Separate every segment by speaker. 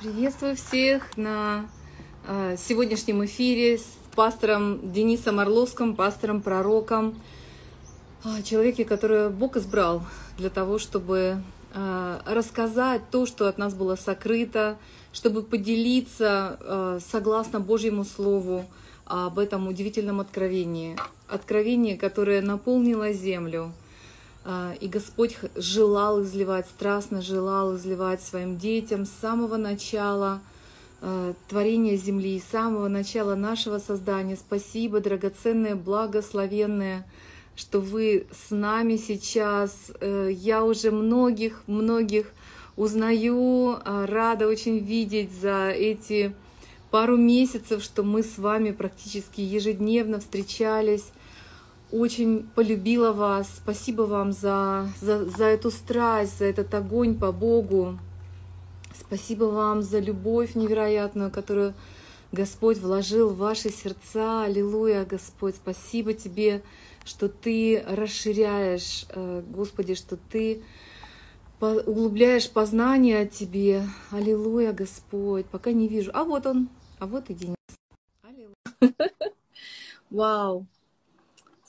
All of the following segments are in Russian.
Speaker 1: Приветствую всех на э, сегодняшнем эфире с пастором Денисом Орловским, пастором-пророком, э, человеке, который Бог избрал для того, чтобы э, рассказать то, что от нас было сокрыто, чтобы поделиться э, согласно Божьему Слову об этом удивительном откровении. Откровение, которое наполнило землю – а, и Господь желал изливать, страстно желал изливать своим детям с самого начала а, творения земли, с самого начала нашего создания. Спасибо, драгоценное, благословенное, что вы с нами сейчас. Э, я уже многих, многих узнаю, а, рада очень видеть за эти пару месяцев, что мы с вами практически ежедневно встречались очень полюбила вас. Спасибо вам за, за, за эту страсть, за этот огонь по Богу. Спасибо вам за любовь невероятную, которую Господь вложил в ваши сердца. Аллилуйя, Господь. Спасибо тебе, что ты расширяешь, э, Господи, что ты углубляешь познание о тебе. Аллилуйя, Господь. Пока не вижу. А вот он. А вот и Денис. Аллилуйя. Вау.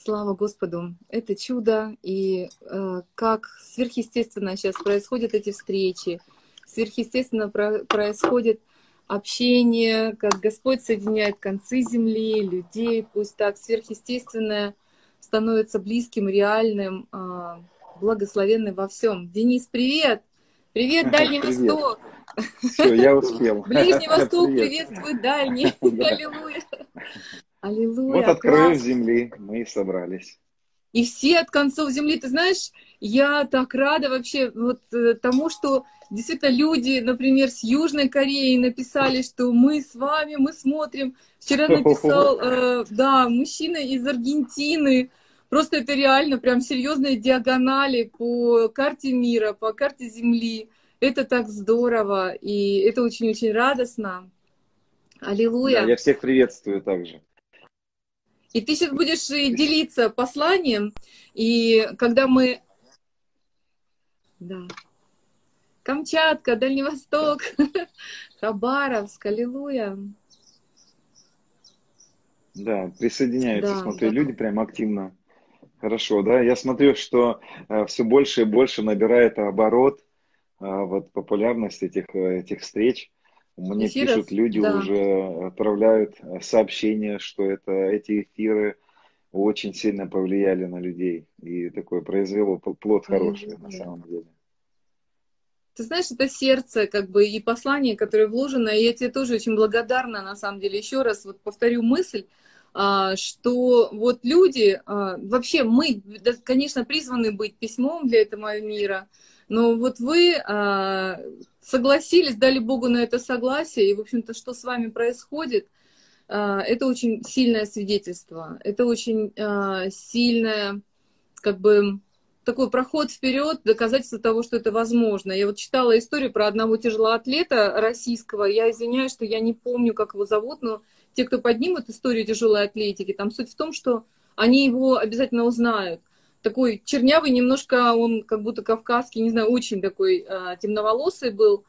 Speaker 1: Слава Господу, это чудо, и э, как сверхъестественно сейчас происходят эти встречи, сверхъестественно про происходит общение, как Господь соединяет концы земли, людей, пусть так сверхъестественное становится близким, реальным, э, благословенным во всем. Денис, привет! Привет, Дальний привет. Восток!
Speaker 2: Все, я успел.
Speaker 1: Ближний Восток приветствует Дальний. Аллилуйя! Аллилуйя.
Speaker 2: Вот от краев земли мы и собрались.
Speaker 1: И все от концов земли. Ты знаешь, я так рада вообще вот э, тому, что действительно люди, например, с Южной Кореи написали, что мы с вами, мы смотрим. Вчера написал, э, да, мужчина из Аргентины. Просто это реально прям серьезные диагонали по карте мира, по карте Земли. Это так здорово, и это очень-очень радостно. Аллилуйя.
Speaker 2: Да, я всех приветствую также.
Speaker 1: И ты сейчас будешь делиться посланием, и когда мы... Да. Камчатка, Дальний Восток, Хабаровск, Аллилуйя.
Speaker 2: Да, присоединяются, да, смотрю, да. люди прям активно. Хорошо, да. Я смотрю, что э, все больше и больше набирает оборот э, вот популярность этих, э, этих встреч. Мне эфиров, пишут люди да. уже отправляют э, сообщения, что это эти эфиры очень сильно повлияли на людей и такое произвело плод хороший на самом деле.
Speaker 1: Ты знаешь, это сердце, как бы, и послание, которое вложено, и я тебе тоже очень благодарна, на самом деле. Еще раз вот повторю мысль, что вот люди, а, вообще мы, конечно, призваны быть письмом для этого мира, но вот вы а, согласились, дали Богу на это согласие, и, в общем-то, что с вами происходит, а, это очень сильное свидетельство, это очень а, сильное, как бы, такой проход вперед, доказательство того, что это возможно. Я вот читала историю про одного тяжелоатлета российского, я извиняюсь, что я не помню, как его зовут, но те, кто поднимут историю тяжелой атлетики, там суть в том, что они его обязательно узнают такой чернявый, немножко он как будто кавказский, не знаю, очень такой э, темноволосый был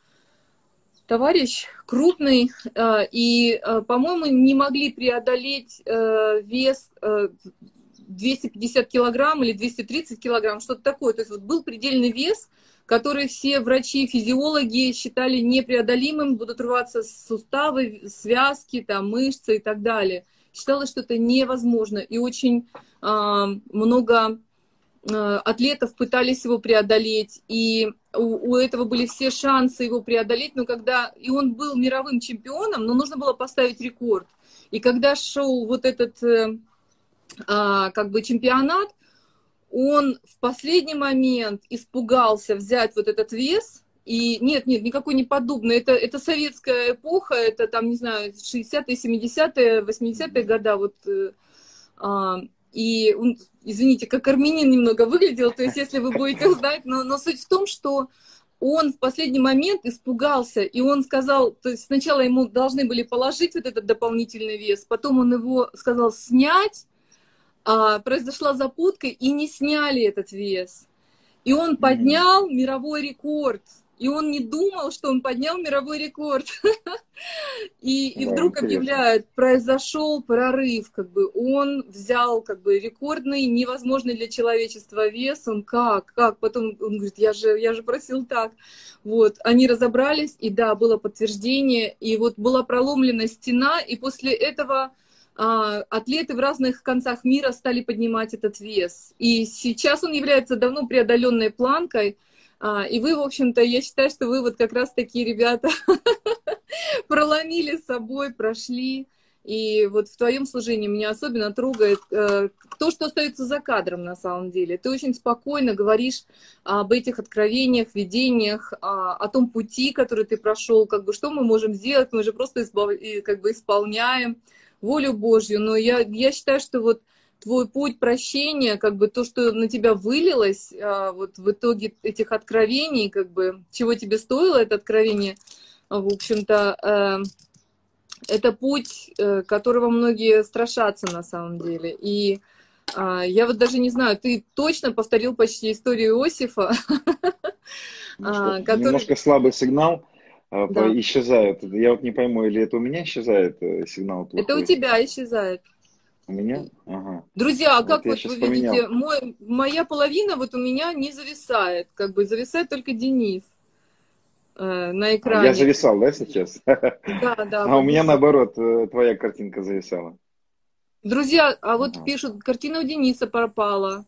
Speaker 1: товарищ, крупный, э, и, э, по-моему, не могли преодолеть э, вес э, 250 килограмм или 230 килограмм, что-то такое. То есть вот был предельный вес, который все врачи, физиологи считали непреодолимым, будут рваться суставы, связки, там, мышцы и так далее. Считалось, что это невозможно. И очень э, много Э, атлетов пытались его преодолеть, и у, у этого были все шансы его преодолеть, но когда... И он был мировым чемпионом, но нужно было поставить рекорд. И когда шел вот этот э, а, как бы чемпионат, он в последний момент испугался взять вот этот вес, и нет, нет, никакой не подобный. Это, это советская эпоха, это там, не знаю, 60-е, 70-е, 80-е года. Вот, э, а, и он, извините, как армянин немного выглядел, то есть если вы будете узнать, но, но суть в том, что он в последний момент испугался, и он сказал, то есть сначала ему должны были положить вот этот дополнительный вес, потом он его сказал снять, а, произошла запутка, и не сняли этот вес. И он поднял мировой рекорд. и он не думал, что он поднял мировой рекорд. И, и вдруг объявляют, произошел прорыв, как бы он взял как бы рекордный, невозможный для человечества вес, он как, как, потом он говорит, я же, я же просил так. Вот, они разобрались, и да, было подтверждение, и вот была проломлена стена, и после этого атлеты в разных концах мира стали поднимать этот вес. И сейчас он является давно преодоленной планкой, а, и вы, в общем-то, я считаю, что вы вот как раз такие ребята проломили с собой, прошли. И вот в твоем служении меня особенно трогает э, то, что остается за кадром на самом деле. Ты очень спокойно говоришь об этих откровениях, видениях, а, о том пути, который ты прошел, как бы что мы можем сделать, мы же просто избав... как бы исполняем волю Божью. Но я, я считаю, что вот твой путь прощения, как бы то, что на тебя вылилось, а, вот в итоге этих откровений, как бы, чего тебе стоило это откровение, в общем-то, э, это путь, э, которого многие страшатся на самом деле. И а, я вот даже не знаю, ты точно повторил почти историю Иосифа.
Speaker 2: А, который... Немножко слабый сигнал да. исчезает. Я вот не пойму, или это у меня исчезает э, сигнал?
Speaker 1: Плохой? Это у тебя исчезает.
Speaker 2: У меня? Ага.
Speaker 1: Друзья, а как вот, вот вы поменял. видите, мой, моя половина вот у меня не зависает, как бы зависает только Денис э, на экране.
Speaker 2: Я зависал, да, сейчас?
Speaker 1: Да, да.
Speaker 2: А у меня наоборот, э, твоя картинка зависала.
Speaker 1: Друзья, а вот ага. пишут, картина у Дениса пропала.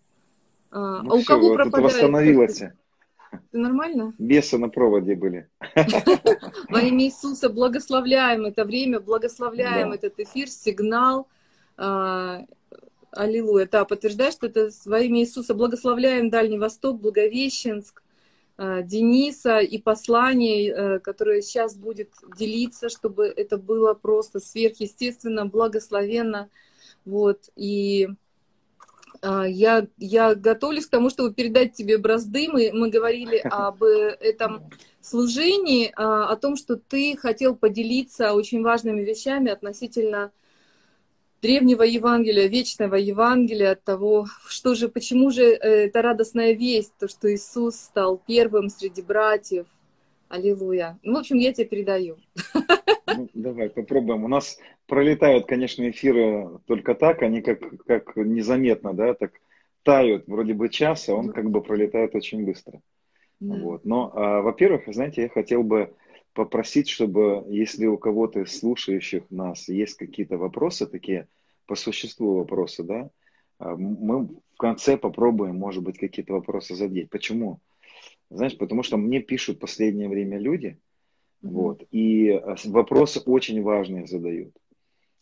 Speaker 1: А, ну, а у кого вот пропадает?
Speaker 2: восстановилась.
Speaker 1: Ты нормально?
Speaker 2: Бесы на проводе были.
Speaker 1: Во имя Иисуса благословляем это время, благословляем да. этот эфир, сигнал а, аллилуйя. Да, подтверждаю, что это во имя Иисуса. Благословляем Дальний Восток, Благовещенск, а, Дениса и послание, э, которое сейчас будет делиться, чтобы это было просто сверхъестественно, благословенно. Вот. И а, я, я готовлюсь к тому, чтобы передать тебе бразды. Мы, мы говорили об этом служении, о том, что ты хотел поделиться очень важными вещами относительно древнего Евангелия, вечного Евангелия, от того, что же, почему же э, это радостная весть, то, что Иисус стал первым среди братьев. Аллилуйя. Ну, в общем, я тебе передаю.
Speaker 2: Ну, давай попробуем. У нас пролетают, конечно, эфиры только так, они как, как незаметно, да, так тают вроде бы час, а он как бы пролетает очень быстро. Да. Вот. Но, а, во-первых, знаете, я хотел бы попросить, чтобы, если у кого-то из слушающих нас есть какие-то вопросы такие, по существу вопросы, да, а, мы в конце попробуем, может быть, какие-то вопросы задеть. Почему? Знаешь, потому что мне пишут в последнее время люди. Вот, и а, вопросы очень важные задают.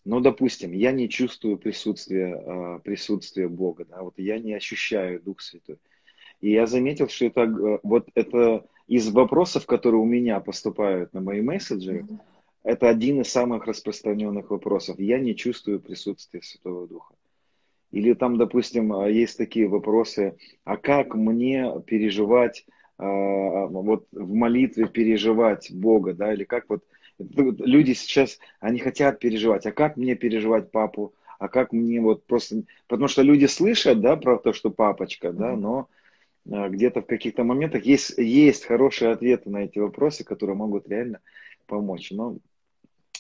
Speaker 2: Ну, допустим, я не чувствую присутствия, а, присутствия Бога, да, вот я не ощущаю Дух Святой. И я заметил, что это вот это из вопросов, которые у меня поступают на мои месседжи, mm-hmm. это один из самых распространенных вопросов. Я не чувствую присутствия Святого Духа. Или там, допустим, а, есть такие вопросы, а как мне переживать, вот в молитве переживать Бога, да, или как вот люди сейчас, они хотят переживать, а как мне переживать папу, а как мне вот просто, потому что люди слышат, да, про то, что папочка, да, но а, где-то в каких-то моментах есть, есть хорошие ответы на эти вопросы, которые могут реально помочь. Но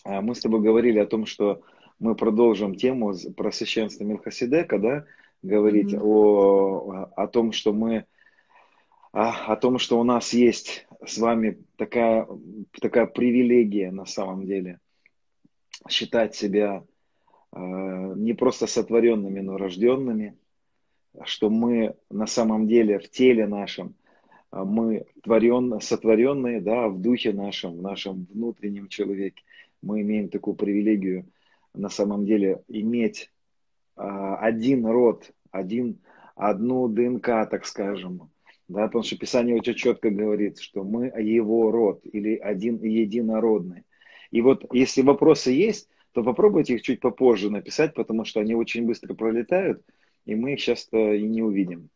Speaker 2: а, мы с тобой говорили о том, что мы продолжим тему про священство Милхасидека, да, говорить mm-hmm. о, о том, что мы о, о том, что у нас есть с вами такая, такая привилегия на самом деле считать себя э, не просто сотворенными, но рожденными, что мы на самом деле в теле нашем, а, мы творен, сотворенные, да, в духе нашем, в нашем внутреннем человеке. Мы имеем такую привилегию на самом деле иметь а, один род, один, одну ДНК, так скажем. Да, потому что Писание очень четко говорит, что мы его род или один единородный. И вот если вопросы есть, то попробуйте их чуть попозже написать, потому что они очень быстро пролетают – и мы их сейчас и не увидим.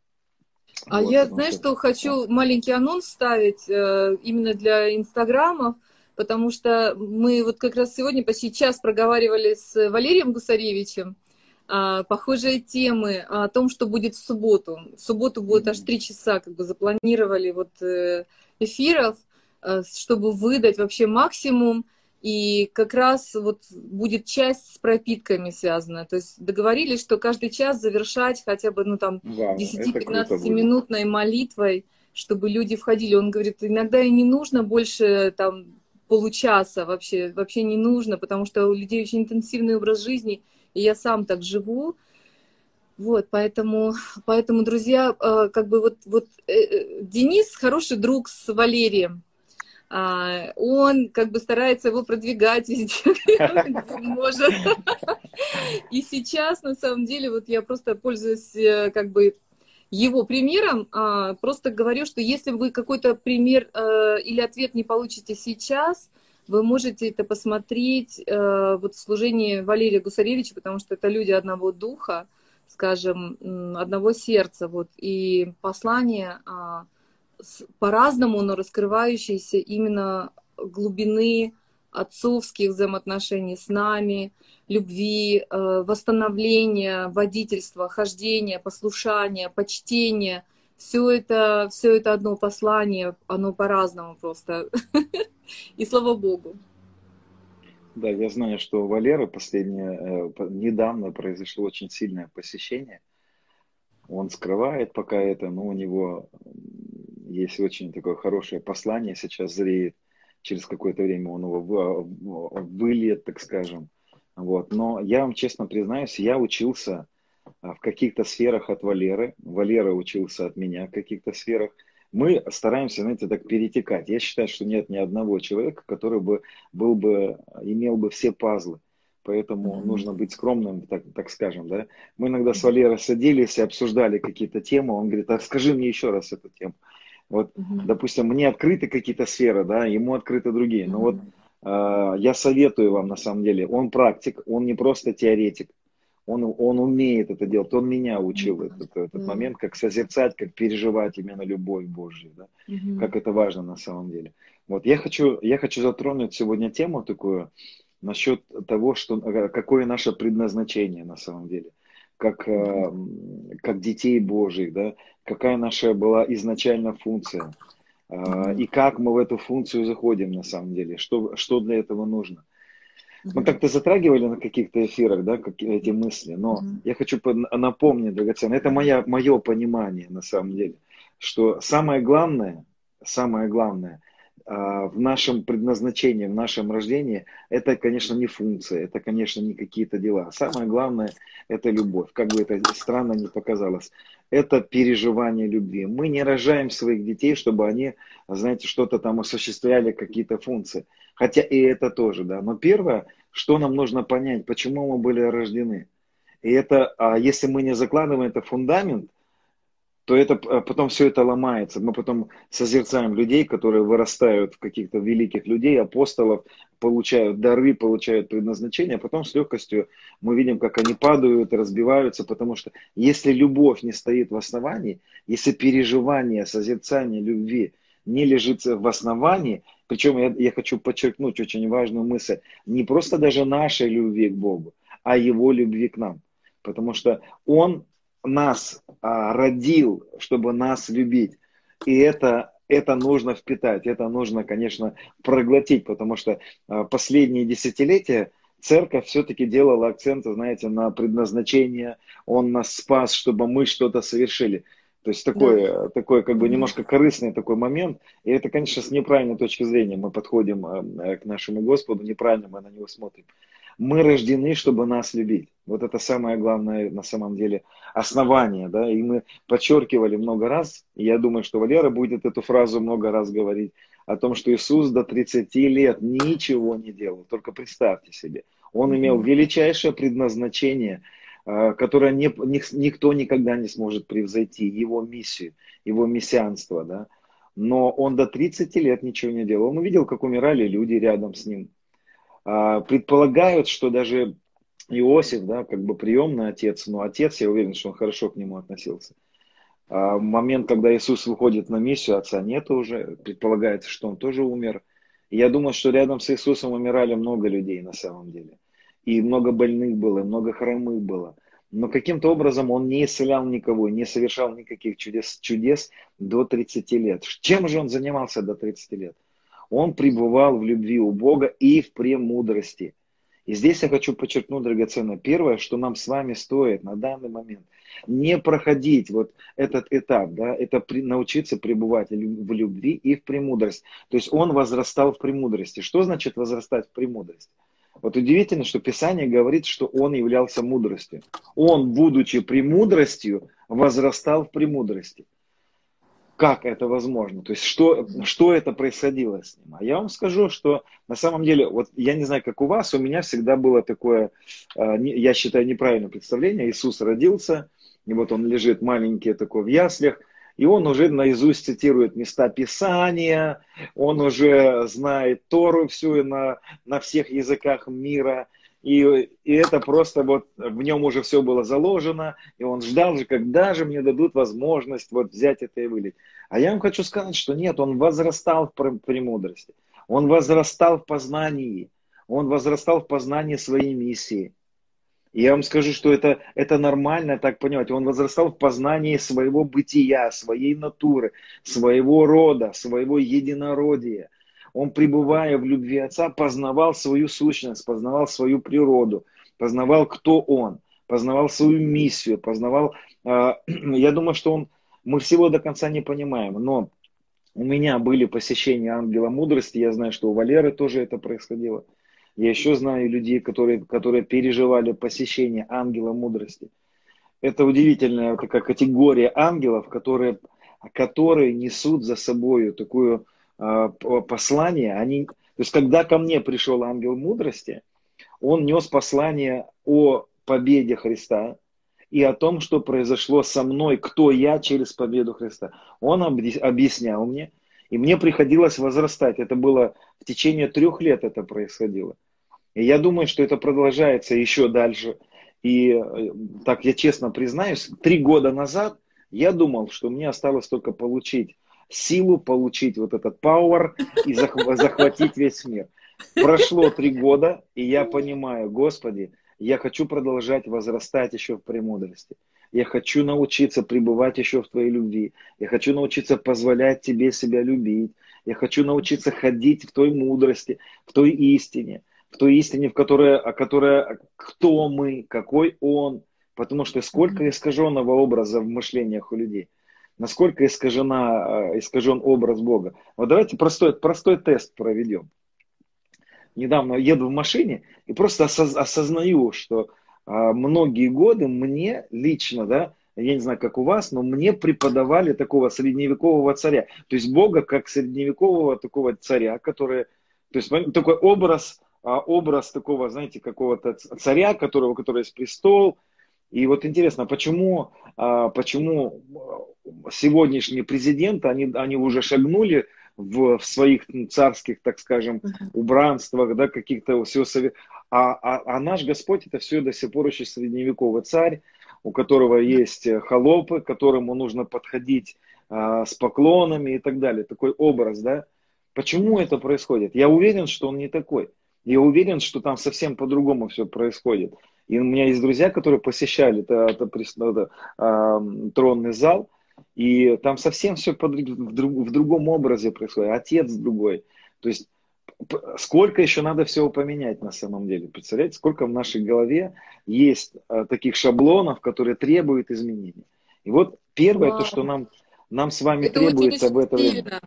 Speaker 1: А вот, я, знаешь, что хочу маленький анонс ставить э, именно для инстаграмов, потому что мы вот как раз сегодня почти час проговаривали с Валерием Гусаревичем похожие темы о том, что будет в субботу. В субботу будет аж три часа, как бы запланировали вот э, эфиров. чтобы выдать вообще максимум, и как раз вот будет часть с пропитками связана. То есть договорились, что каждый час завершать хотя бы ну, там 10-15 минутной молитвой, чтобы люди входили. Он говорит, иногда и не нужно больше там получаса вообще, вообще не нужно, потому что у людей очень интенсивный образ жизни, и я сам так живу. Вот, поэтому, поэтому, друзья, э, как бы вот, вот э, э, Денис хороший друг с Валерием. А, он как бы старается его продвигать везде, может. И сейчас, на самом деле, вот я просто пользуюсь как бы его примером, а, просто говорю, что если вы какой-то пример или ответ не получите сейчас, вы можете это посмотреть э, вот в служении Валерия Гусаревича, потому что это люди одного духа, скажем, одного сердца, вот, и послание а, по-разному, но раскрывающиеся именно глубины отцовских взаимоотношений с нами, любви, э, восстановления, водительства, хождения, послушания, почтения. Все это, все это одно послание, оно по-разному просто. И слава Богу.
Speaker 2: Да, я знаю, что у Валеры последнее, э, недавно произошло очень сильное посещение. Он скрывает пока это, но у него есть очень такое хорошее послание, сейчас зреет, через какое-то время он его выльет, так скажем. Вот. Но я вам честно признаюсь, я учился а, в каких-то сферах от Валеры, Валера учился от меня в каких-то сферах. Мы стараемся, знаете, так перетекать. Я считаю, что нет ни одного человека, который бы был бы, имел бы все пазлы. Поэтому mm-hmm. нужно быть скромным, так, так скажем, да. Мы иногда с Валерой садились и обсуждали какие-то темы. Он говорит, а скажи мне еще раз эту тему. Вот, угу. допустим, мне открыты какие-то сферы, да, ему открыты другие. Но вот э, я советую вам, на самом деле, он практик, он не просто теоретик, он, он умеет это делать, он меня учил mm этот, этот mm момент, как созерцать, как переживать именно любовь Божью, да, mm как это важно на самом деле. Вот я хочу, я хочу затронуть сегодня тему такую насчет того, что, какое наше предназначение на самом деле. Как, э, как детей Божьих, да, какая наша была изначально функция, э, и как мы в эту функцию заходим на самом деле, что, что для этого нужно. Мы как-то затрагивали на каких-то эфирах, да, как, эти мысли, но я хочу напомнить, драгоценно, это моя, мое понимание на самом деле, что самое главное, самое главное – а, в нашем предназначении, в нашем рождении, это, конечно, не функция, это, конечно, не какие-то дела. Самое главное – это любовь, как бы это странно ни показалось. Это переживание любви. Мы не рожаем своих детей, чтобы они, знаете, что-то там осуществляли, какие-то функции. Хотя и это тоже, да. Но первое, что нам нужно понять, почему мы были рождены. И это, а если мы не закладываем это фундамент, то это э, потом все это ломается. Мы потом созерцаем людей, которые вырастают в каких-то великих людей, апостолов, получают дары, получают предназначение, а потом с легкостью мы видим, как они падают, разбиваются, потому что если любовь не стоит в основании, если переживание, созерцание любви не лежит в основании, причем я, я хочу подчеркнуть очень важную мысль, не просто даже нашей любви к Богу, а Его любви к нам. Потому что Он нас а, родил, чтобы нас любить. И это, это нужно впитать, это нужно, конечно, проглотить, потому что а, последние десятилетия церковь все-таки делала акцент, знаете, на предназначение, он нас спас, чтобы мы что-то совершили. То есть такой, да. такой как бы немножко корыстный такой момент. И это, конечно, с неправильной точки зрения мы подходим а, к нашему Господу, неправильно мы на него смотрим. Мы рождены, чтобы нас любить. Вот это самое главное на самом деле основание. Да? И мы подчеркивали много раз, и я думаю, что Валера будет эту фразу много раз говорить, о том, что Иисус до 30 лет ничего не делал. Только представьте себе. Он имел величайшее предназначение, которое не, никто никогда не сможет превзойти, его миссию, его мессианство. Да? Но он до 30 лет ничего не делал. Он увидел, как умирали люди рядом с ним. А, предполагают, что даже Иосиф, да, как бы приемный отец, но отец, я уверен, что он хорошо к нему относился. А момент, когда Иисус выходит на миссию, отца нет уже, предполагается, что он тоже умер. Я думаю, что рядом с Иисусом умирали много людей на самом деле. И много больных было, много хромых было. Но каким-то образом он не исцелял никого, не совершал никаких чудес, чудес до 30 лет. Чем же он занимался до 30 лет? Он пребывал в любви у Бога и в премудрости. И здесь я хочу подчеркнуть, драгоценно, первое, что нам с вами стоит на данный момент, не проходить вот этот этап, да, это при, научиться пребывать в любви и в премудрость. То есть он возрастал в премудрости. Что значит возрастать в премудрости? Вот удивительно, что Писание говорит, что он являлся мудростью. Он, будучи премудростью, возрастал в премудрости как это возможно, то есть что, что это происходило с ним. А я вам скажу, что на самом деле, вот я не знаю, как у вас, у меня всегда было такое, э, я считаю, неправильное представление. Иисус родился, и вот он лежит маленький такой в яслях, и он уже наизусть цитирует места Писания, он уже знает Тору всю на, на всех языках мира, и, и это просто вот в нем уже все было заложено, и он ждал же, когда же мне дадут возможность вот взять это и вылить. А я вам хочу сказать, что нет, он возрастал в премудрости, он возрастал в познании, он возрастал в познании своей миссии. Я вам скажу, что это, это нормально так понимать. Он возрастал в познании своего бытия, своей натуры, своего рода, своего единородия он, пребывая в любви Отца, познавал свою сущность, познавал свою природу, познавал, кто он, познавал свою миссию, познавал... Э, я думаю, что он... Мы всего до конца не понимаем, но у меня были посещения ангела мудрости, я знаю, что у Валеры тоже это происходило. Я еще знаю людей, которые, которые переживали посещение ангела мудрости. Это удивительная такая категория ангелов, которые, которые несут за собой такую а, послание, они, то есть когда ко мне пришел ангел мудрости, он нес послание о победе Христа и о том, что произошло со мной, кто я через победу Христа. Он объяснял мне, и мне приходилось возрастать. Это было в течение трех лет это происходило. И я думаю, что это продолжается еще дальше. И э, так я честно признаюсь, три года назад я думал, что мне осталось только получить силу получить вот этот power и захватить весь мир. Прошло три года, и я понимаю, Господи, я хочу продолжать возрастать еще в премудрости. Я хочу научиться пребывать еще в Твоей любви. Я хочу научиться позволять Тебе себя любить. Я хочу научиться ходить в той мудрости, в той истине, в той истине, в которой, о которой, кто мы, какой Он. Потому что сколько искаженного образа в мышлениях у людей насколько искажена, э, искажен образ Бога. Вот давайте простой, простой тест проведем. Недавно еду в машине и просто осознаю, что а, многие годы мне лично, да, я не знаю, как у вас, но мне преподавали такого средневекового царя. То есть Бога как средневекового такого царя, который, то есть такой образ, образ такого, знаете, какого-то царя, которого, у которого есть престол. И вот интересно, почему, а, почему сегодняшние президенты, они, они уже шагнули в, в своих царских, так скажем, убранствах, да, каких-то все. А, а, а наш Господь это все до сих пор еще средневековый царь, у которого есть холопы, к которому нужно подходить а, с поклонами и так далее. Такой образ, да. Почему это происходит? Я уверен, что он не такой. Я уверен, что там совсем по-другому все происходит. И у меня есть друзья, которые посещали это, это, это, э, тронный зал, и там совсем все под, в, друг, в другом образе происходит, отец другой. То есть сколько еще надо всего поменять на самом деле. Представляете, сколько в нашей голове есть а, таких шаблонов, которые требуют изменений. И вот первое, Вау. то, что нам, нам с вами это требуется в это время.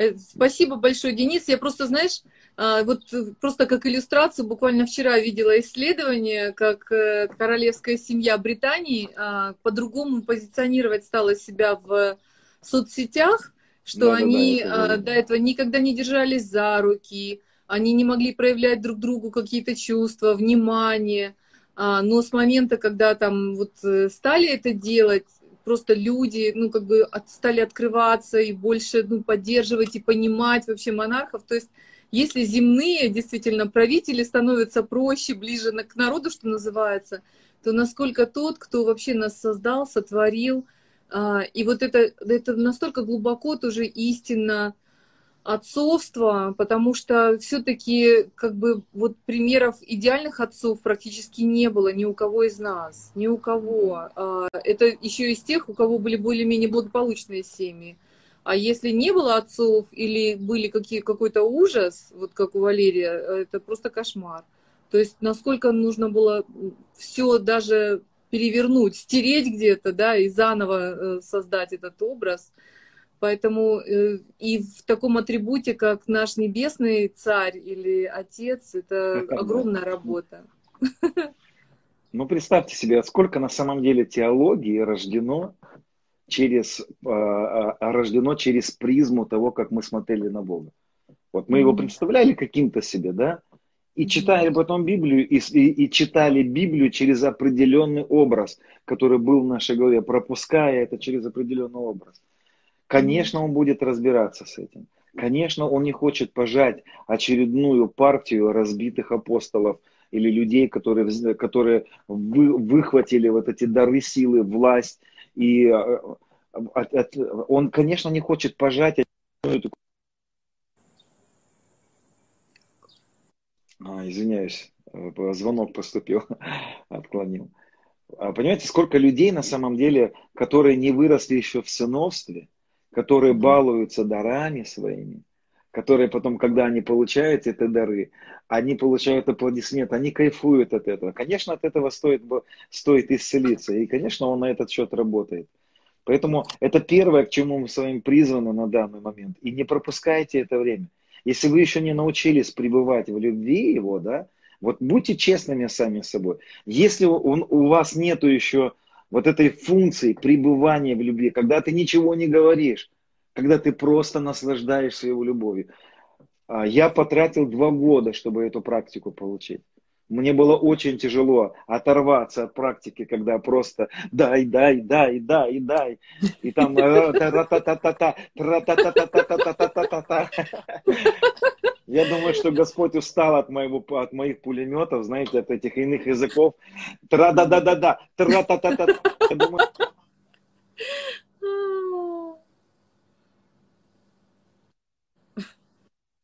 Speaker 1: Э, спасибо большое, Денис. Я просто, знаешь, а, вот просто как иллюстрацию, буквально вчера видела исследование, как э, королевская семья Британии а, по-другому позиционировать стала себя в соцсетях, что да, они да, да, до этого никогда не держались за руки, они не могли проявлять друг другу какие-то чувства, внимание. Но с момента, когда там вот э, стали это делать, просто люди, ну, как бы стали открываться и больше, ну, поддерживать и понимать вообще монархов. То есть, если земные действительно правители становятся проще, ближе к народу, что называется, то насколько тот, кто вообще нас создал, сотворил, а, и вот это, это настолько глубоко тоже истинно, отцовства, потому что все-таки как бы вот примеров идеальных отцов практически не было ни у кого из нас, ни у кого. А, это еще из тех, у кого были более-менее благополучные семьи. А если не было отцов или были какие, какой-то ужас, вот как у Валерия, это просто кошмар. То есть насколько нужно было все даже перевернуть, стереть где-то, да, и заново э, создать этот образ. Поэтому э, и в таком атрибуте, как наш небесный царь или отец, это, это огромная да. работа.
Speaker 2: Ну, представьте себе, сколько на самом деле теологии рождено через, а, а, рождено через призму того, как мы смотрели на Бога. Вот мы его представляли каким-то себе, да, и читали потом Библию, и, и, и читали Библию через определенный образ, который был в нашей голове, пропуская это через определенный образ. Конечно, он будет разбираться с этим. Конечно, он не хочет пожать очередную партию разбитых апостолов или людей, которые, которые вы, выхватили вот эти дары силы, власть. И э, он, конечно, не хочет пожать очередную А, извиняюсь, э, звонок поступил, отклонил. А понимаете, сколько людей на самом деле, которые не выросли еще в сыновстве, которые балуются дарами своими, которые потом, когда они получают эти дары, они получают аплодисменты, они кайфуют от этого. Конечно, от этого стоит, стоит исцелиться, и, конечно, он на этот счет работает. Поэтому это первое, к чему мы с вами призваны на данный момент. И не пропускайте это время. Если вы еще не научились пребывать в любви его, да, вот будьте честными сами с собой. Если он, у вас нету еще вот этой функции пребывания в любви, когда ты ничего не говоришь, когда ты просто наслаждаешься его любовью. А, я потратил два года, чтобы эту практику получить. Мне было очень тяжело оторваться от практики, когда просто дай, дай, дай, дай, дай. И там я думаю, что Господь устал от, моего, от моих пулеметов, знаете, от этих иных языков. Тра-да-да-да-да, тра-та-та-та. Я думаю...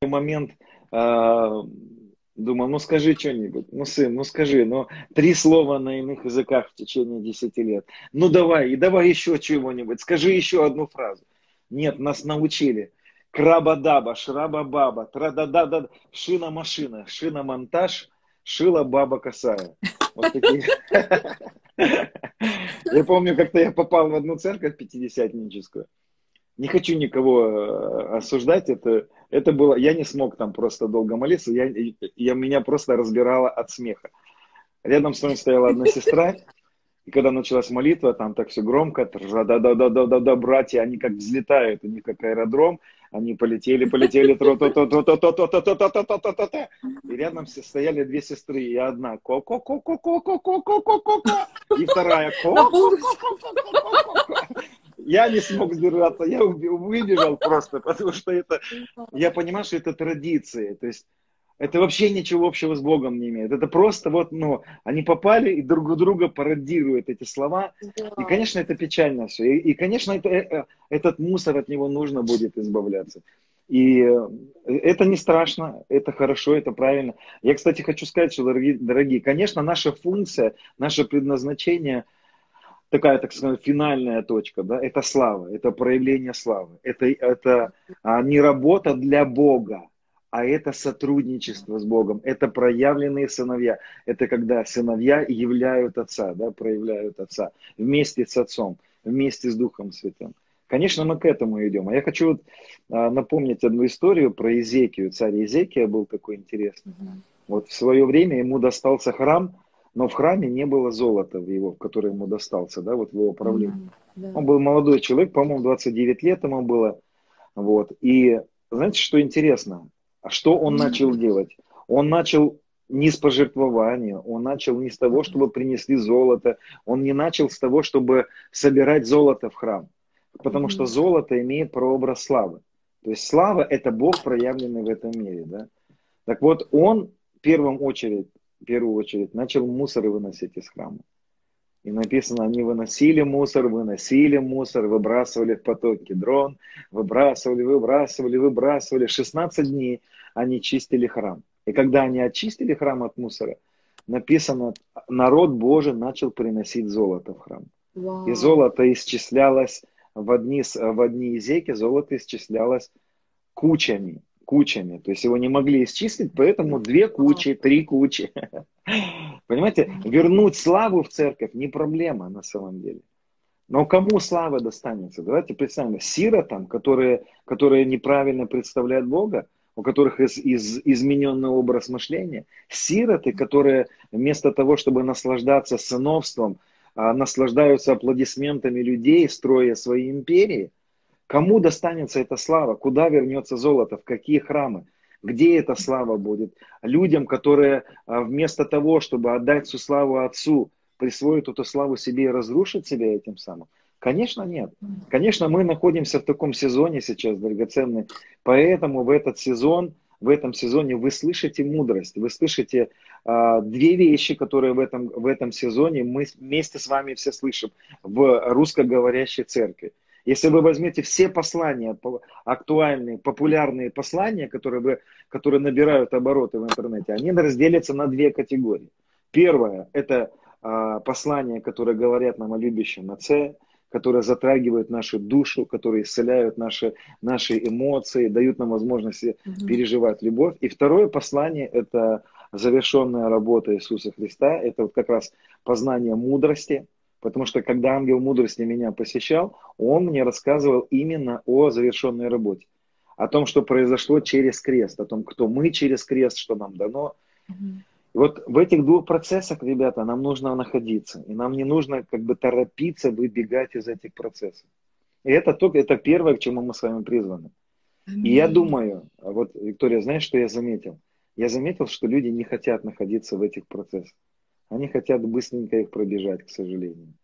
Speaker 2: момент Думал, ну скажи что-нибудь, ну сын, ну скажи, ну три слова на иных языках в течение десяти лет. Ну давай, и давай еще чего-нибудь, скажи еще одну фразу. Нет, нас научили. Краба-даба, шраба-баба, тра-да-да-да, шина-машина, шина-монтаж, шила-баба косая. Вот такие. Я помню, как-то я попал в одну церковь пятидесятническую. Не хочу никого э, осуждать, это это было, я не смог там просто долго молиться, я, я меня просто разбирало от смеха. Рядом с нами стояла одна сестра, и когда началась молитва, там так все громко, да-да-да-да-да-да, братья, они как взлетают, у них как аэродром, они полетели, полетели, и рядом стояли две сестры, и одна ко ко ко ко ко ко ко ко ко ко и вторая ко ко ко ко ко я не смог сдержаться, я выбежал просто, потому что это, я понимаю, что это традиции, то есть это вообще ничего общего с Богом не имеет. Это просто вот, ну, они попали и друг друга пародируют эти слова. Да. И, конечно, это печально все. И, и конечно, это, э, этот мусор от него нужно будет избавляться. И э, это не страшно, это хорошо, это правильно. Я, кстати, хочу сказать, что, дорогие, дорогие конечно, наша функция, наше предназначение – такая, так сказать, финальная точка, да, это слава, это проявление славы. Это, это а, не работа для Бога, а это сотрудничество с Богом, это проявленные сыновья. Это когда сыновья являют Отца, да, проявляют Отца вместе с Отцом, вместе с Духом Святым. Конечно, мы к этому идем. А я хочу вот, а, напомнить одну историю про Езекию. Царь Езекия был такой интересный. Вот в свое время ему достался храм, но в храме не было золота в его, который ему достался, да, вот в его правлении. Mm, да. Он был молодой человек, по-моему, 29 лет ему было. Вот. И знаете, что интересно? А что он начал делать? Он начал не с пожертвования, он начал не с того, чтобы принесли золото, он не начал с того, чтобы собирать золото в храм, потому что золото имеет прообраз славы. То есть слава – это Бог, проявленный в этом мире. Да? Так вот, он в первую очередь в первую очередь, начал мусор выносить из храма. И написано, они выносили мусор, выносили мусор, выбрасывали в потоки дрон, выбрасывали, выбрасывали, выбрасывали. 16 дней они чистили храм. И когда они очистили храм от мусора, написано, народ Божий начал приносить золото в храм. Вау. И золото исчислялось в одни, в одни зеки золото исчислялось кучами, кучами. То есть его не могли исчислить, поэтому две кучи, три кучи. Понимаете, вернуть славу в церковь не проблема на самом деле. Но кому слава достанется? Давайте представим, сиротам, которые, которые неправильно представляют Бога, у которых из, из, измененный образ мышления, сироты, которые вместо того, чтобы наслаждаться сыновством, а, наслаждаются аплодисментами людей, строя свои империи, кому достанется эта слава, куда вернется золото, в какие храмы, где эта слава будет? Людям, которые а, вместо того, чтобы отдать всю славу Отцу, присвоят эту славу себе и разрушат себя этим самым. Конечно, нет. Конечно, мы находимся в таком сезоне сейчас, драгоценный. Поэтому в этот сезон, в этом сезоне вы слышите мудрость, вы слышите э, две вещи, которые в этом, в этом сезоне мы вместе с вами все слышим в русскоговорящей церкви. Если вы возьмете все послания, актуальные, популярные послания, которые, вы, которые набирают обороты в интернете, они разделятся на две категории. Первое – это э, послания, которые говорят нам о любящем Отце, которые затрагивают нашу душу, которые исцеляют наши, наши эмоции, дают нам возможность угу. переживать любовь. И второе послание – это завершенная работа Иисуса Христа, это вот как раз познание мудрости, потому что когда ангел мудрости меня посещал, он мне рассказывал именно о завершенной работе, о том, что произошло через крест, о том, кто мы через крест, что нам дано. И вот в этих двух процессах, ребята, нам нужно находиться. И нам не нужно как бы торопиться выбегать из этих процессов. И это только это первое, к чему мы с вами призваны. И я думаю, вот, Виктория, знаешь, что я заметил? Я заметил, что люди не хотят находиться в этих процессах. Они хотят быстренько их пробежать, к сожалению.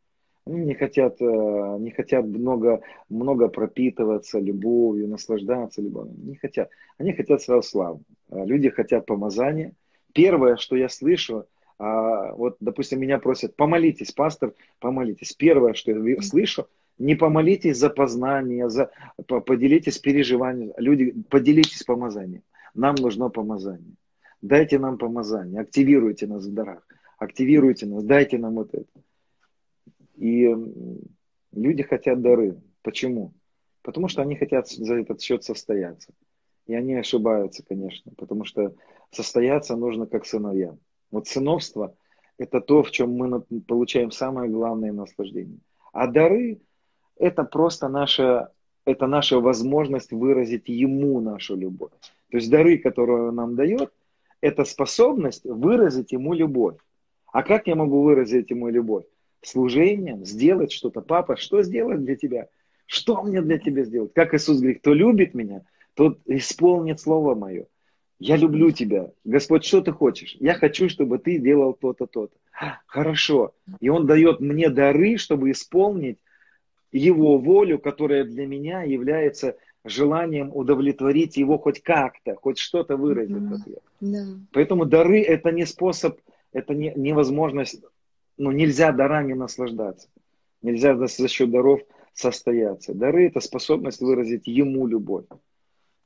Speaker 2: Они не хотят, э, не хотят много, много пропитываться любовью, наслаждаться любовью. Не хотят. Они хотят сразу славы. Люди хотят помазания, первое, что я слышу, а, вот, допустим, меня просят, помолитесь, пастор, помолитесь. Первое, что я слышу, не помолитесь за познание, за, поделитесь переживанием. Люди, поделитесь помазанием. Нам нужно помазание. Дайте нам помазание, активируйте нас в дарах, активируйте нас, дайте нам вот это. И люди хотят дары. Почему? Потому что они хотят за этот счет состояться. И они ошибаются, конечно, потому что состояться нужно как сыновья. Вот сыновство – это то, в чем мы получаем самое главное наслаждение. А дары – это просто наша, это наша возможность выразить Ему нашу любовь. То есть дары, которые Он нам дает, это способность выразить Ему любовь. А как я могу выразить Ему любовь? Служением, сделать что-то. Папа, что сделать для тебя? Что мне для тебя сделать? Как Иисус говорит, кто любит меня, тот исполнит Слово Мое. Я люблю тебя. Господь, что ты хочешь? Я хочу, чтобы ты делал то-то, то-то. Хорошо. И Он дает мне дары, чтобы исполнить Его волю, которая для меня является желанием удовлетворить Его хоть как-то, хоть что-то выразить ответ. Да. Поэтому дары это не способ, это не, невозможность, ну нельзя дарами наслаждаться. Нельзя за счет даров состояться. Дары это способность выразить Ему любовь.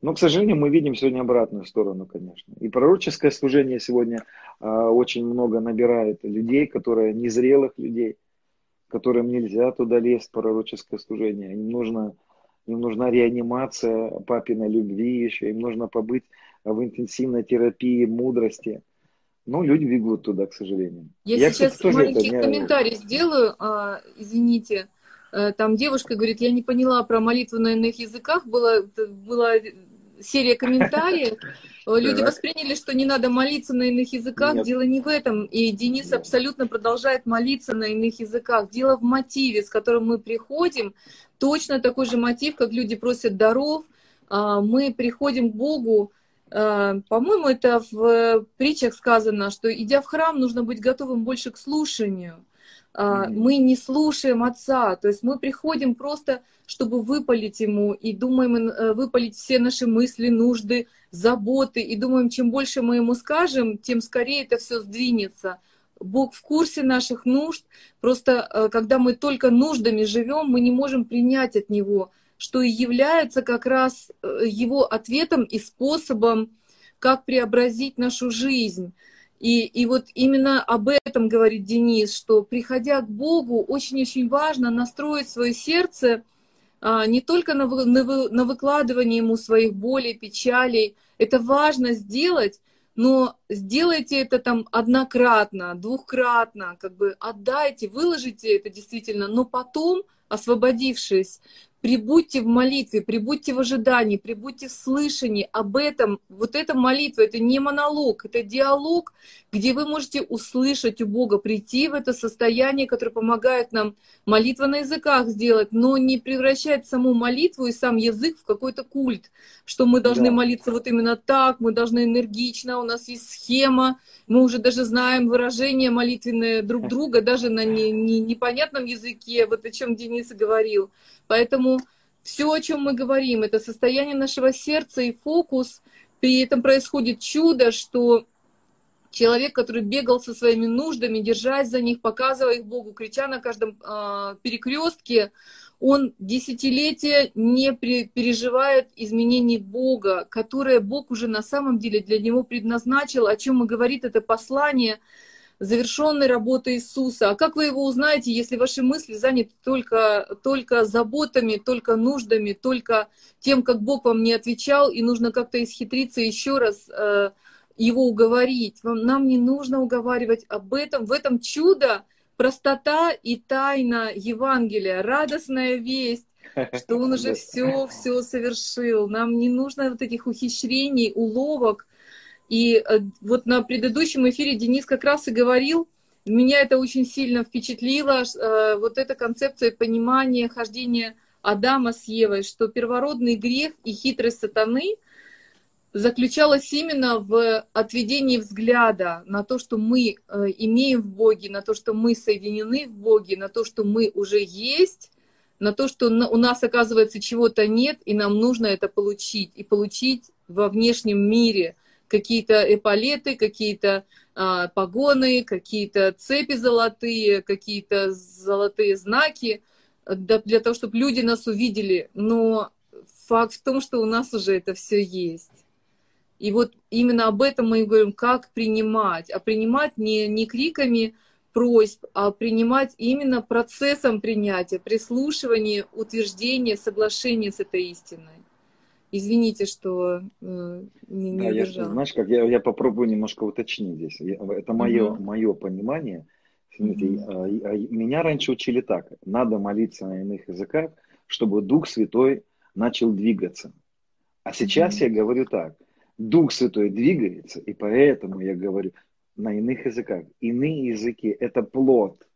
Speaker 2: Но, к сожалению, мы видим сегодня обратную сторону, конечно. И пророческое служение сегодня э, очень много набирает людей, которые незрелых людей, которым нельзя туда лезть, пророческое служение. Им нужно им нужна реанимация папиной любви еще, им нужно побыть в интенсивной терапии мудрости. Но люди бегут туда, к сожалению.
Speaker 1: Я, Я сейчас кстати, маленький это... комментарий сделаю, а, извините. Э, там девушка говорит, я не поняла про молитву на иных языках, была, была серия комментариев. Люди восприняли, что не надо молиться на иных языках. Нет. Дело не в этом. И Денис Нет. абсолютно продолжает молиться на иных языках. Дело в мотиве, с которым мы приходим. Точно такой же мотив, как люди просят даров. А, мы приходим к Богу. А, по-моему, это в притчах сказано, что идя в храм, нужно быть готовым больше к слушанию. Mm-hmm. Мы не слушаем Отца, то есть мы приходим просто, чтобы выпалить Ему, и думаем э, выпалить все наши мысли, нужды, заботы, и думаем, чем больше мы Ему скажем, тем скорее это все сдвинется. Бог в курсе наших нужд, просто э, когда мы только нуждами живем, мы не можем принять от Него, что и является как раз э, Его ответом и способом, как преобразить нашу жизнь. И, и вот именно об этом говорит Денис, что приходя к Богу, очень-очень важно настроить свое сердце а, не только на, на, на выкладывание ему своих болей, печалей. Это важно сделать, но сделайте это там однократно, двухкратно, как бы отдайте, выложите это действительно, но потом, освободившись, Прибудьте в молитве, прибудьте в ожидании, прибудьте в слышании об этом. Вот эта молитва, это не монолог, это диалог, где вы можете услышать у Бога, прийти в это состояние, которое помогает нам молитва на языках сделать, но не превращать саму молитву и сам язык в какой-то культ, что мы должны да. молиться вот именно так, мы должны энергично, у нас есть схема, мы уже даже знаем выражения молитвенные друг друга, даже на не, не, непонятном языке, вот о чем Денис говорил. Поэтому все, о чем мы говорим, это состояние нашего сердца и фокус. При этом происходит чудо, что человек, который бегал со своими нуждами, держась за них, показывая их Богу, крича на каждом э, перекрестке, он десятилетия не переживает изменений Бога, которые Бог уже на самом деле для него предназначил, о чем и говорит это послание – завершенной работы Иисуса. А как вы его узнаете, если ваши мысли заняты только, только заботами, только нуждами, только тем, как Бог вам не отвечал, и нужно как-то исхитриться еще раз э, его уговорить. Вам, нам не нужно уговаривать об этом. В этом чудо, простота и тайна Евангелия, радостная весть, что он уже все, все совершил. Нам не нужно вот этих ухищрений, уловок, и э, вот на предыдущем эфире Денис как раз и говорил, меня это очень сильно впечатлило, э, вот эта концепция понимания хождения Адама с Евой, что первородный грех и хитрость сатаны заключалась именно в отведении взгляда на то, что мы э, имеем в Боге, на то, что мы соединены в Боге, на то, что мы уже есть, на то, что у нас, оказывается, чего-то нет, и нам нужно это получить, и получить во внешнем мире – какие-то эполеты, какие-то а, погоны, какие-то цепи золотые, какие-то золотые знаки для, для того, чтобы люди нас увидели. Но факт в том, что у нас уже это все есть. И вот именно об этом мы и говорим, как принимать. А принимать не, не криками просьб, а принимать именно процессом принятия, прислушивания, утверждения, соглашения с этой истиной. Извините, что э, не, не
Speaker 2: да. Я, знаешь, как я, я попробую немножко уточнить здесь. Это мое, угу. мое понимание. Смотрите, а, меня раньше учили так. Надо молиться на иных языках, чтобы Дух Святой начал двигаться. А сейчас угу. я говорю так. Дух Святой двигается, и поэтому я говорю на иных языках. Иные языки – это плод.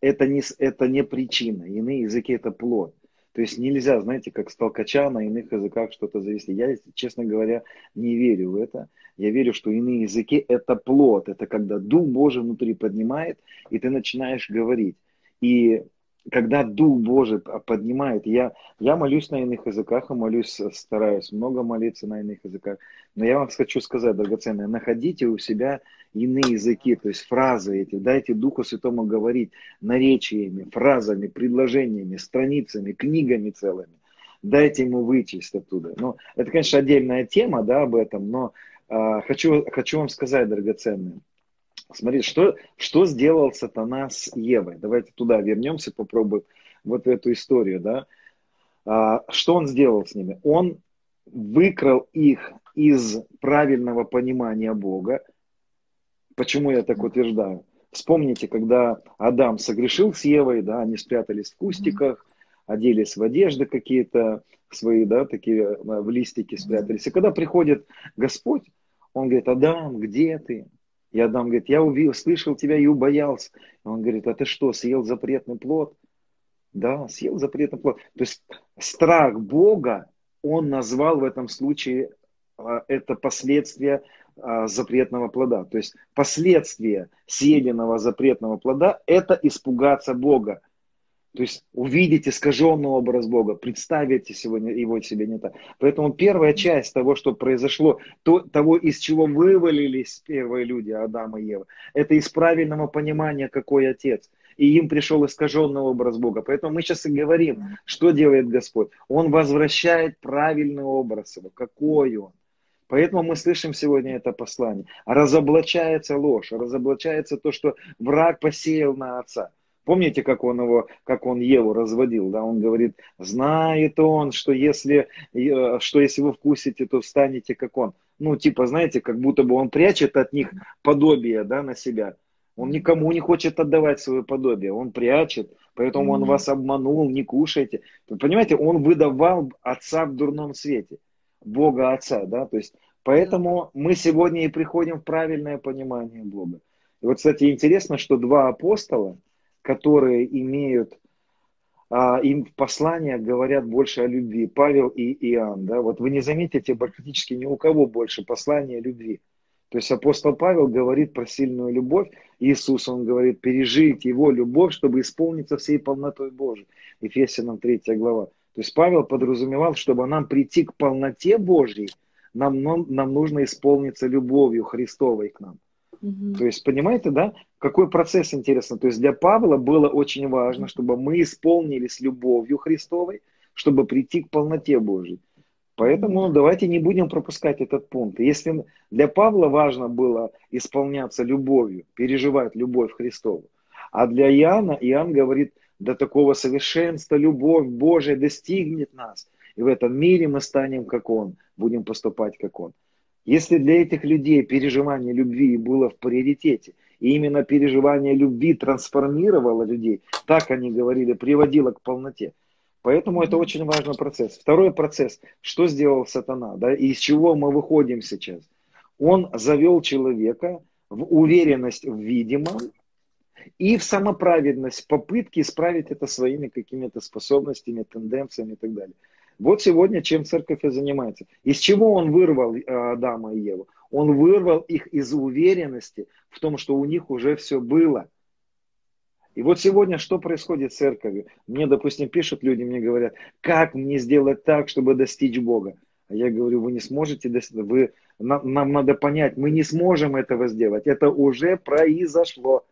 Speaker 2: Это не, это не причина. Иные языки – это плод. То есть нельзя, знаете, как с толкача на иных языках что-то завести. Я, честно говоря, не верю в это. Я верю, что иные языки – это плод. Это когда Дух Божий внутри поднимает, и ты начинаешь говорить. И когда Дух Божий поднимает, я, я молюсь на иных языках и молюсь, стараюсь много молиться на иных языках. Но я вам хочу сказать, драгоценные, находите у себя иные языки, то есть фразы эти, дайте Духу Святому говорить наречиями, фразами, предложениями, страницами, книгами целыми. Дайте ему вычесть оттуда. Ну, это, конечно, отдельная тема, да, об этом, но э, хочу, хочу вам сказать, драгоценные, Смотри, что, что сделал сатана с Евой? Давайте туда вернемся, попробуем вот эту историю, да. А, что он сделал с ними? Он выкрал их из правильного понимания Бога. Почему я так утверждаю? Вспомните, когда Адам согрешил с Евой, да, они спрятались в кустиках, оделись в одежды какие-то свои, да, такие э, в листики спрятались. И когда приходит Господь, он говорит, Адам, где ты? И Адам говорит, я увидел, слышал тебя и убоялся. И он говорит, а ты что, съел запретный плод? Да, съел запретный плод. То есть страх Бога, он назвал в этом случае а, это последствия а, запретного плода. То есть последствия съеденного запретного плода – это испугаться Бога. То есть увидеть искаженный образ Бога, представите сегодня его себе не так. Поэтому первая часть того, что произошло, то, того, из чего вывалились первые люди, Адам и Ева, это из правильного понимания, какой Отец. И им пришел искаженный образ Бога. Поэтому мы сейчас и говорим, что делает Господь. Он возвращает правильный образ его. Какой он? Поэтому мы слышим сегодня это послание. Разоблачается ложь, разоблачается то, что враг посеял на отца. Помните, как он его, как он Еву разводил, да? Он говорит, знает он, что если, э, что если вы вкусите, то станете как он. Ну, типа, знаете, как будто бы он прячет от них подобие, да, на себя. Он никому не хочет отдавать свое подобие, он прячет, поэтому он вас обманул, не кушайте. Понимаете, он выдавал отца в дурном свете, Бога отца, да, то есть поэтому мы сегодня и приходим в правильное понимание Бога. И вот, кстати, интересно, что два апостола, которые имеют, а, им в посланиях говорят больше о любви, Павел и Иоанн, да, вот вы не заметите практически ни у кого больше послания любви. То есть апостол Павел говорит про сильную любовь, Иисус, он говорит, пережить его любовь, чтобы исполниться всей полнотой Божией. Ефесянам 3 глава. То есть Павел подразумевал, чтобы нам прийти к полноте Божьей, нам, нам нужно исполниться любовью Христовой к нам. Угу. То есть, понимаете, да, какой процесс интересно? То есть для Павла было очень важно, чтобы мы исполнились любовью Христовой, чтобы прийти к полноте Божьей. Поэтому давайте не будем пропускать этот пункт. Если для Павла важно было исполняться любовью, переживать любовь Христову, а для Иоанна, Иоанн говорит, до такого совершенства любовь Божия достигнет нас. И в этом мире мы станем как Он, будем поступать как Он. Если для этих людей переживание любви было в приоритете, и именно переживание любви трансформировало людей, так они говорили, приводило к полноте, Поэтому это очень важный процесс. Второй процесс, что сделал сатана, да, и из чего мы выходим сейчас. Он завел человека в уверенность в видимом и в самоправедность, попытки исправить это своими какими-то способностями, тенденциями и так далее. Вот сегодня чем церковь и занимается. Из чего он вырвал э, Адама и Еву? Он вырвал их из уверенности в том, что у них уже все было – и вот сегодня что происходит с церковью? Мне, допустим, пишут люди, мне говорят, как мне сделать так, чтобы достичь Бога? А я говорю, вы не сможете достичь, вы, нам, нам надо понять, мы не сможем этого сделать. Это уже произошло.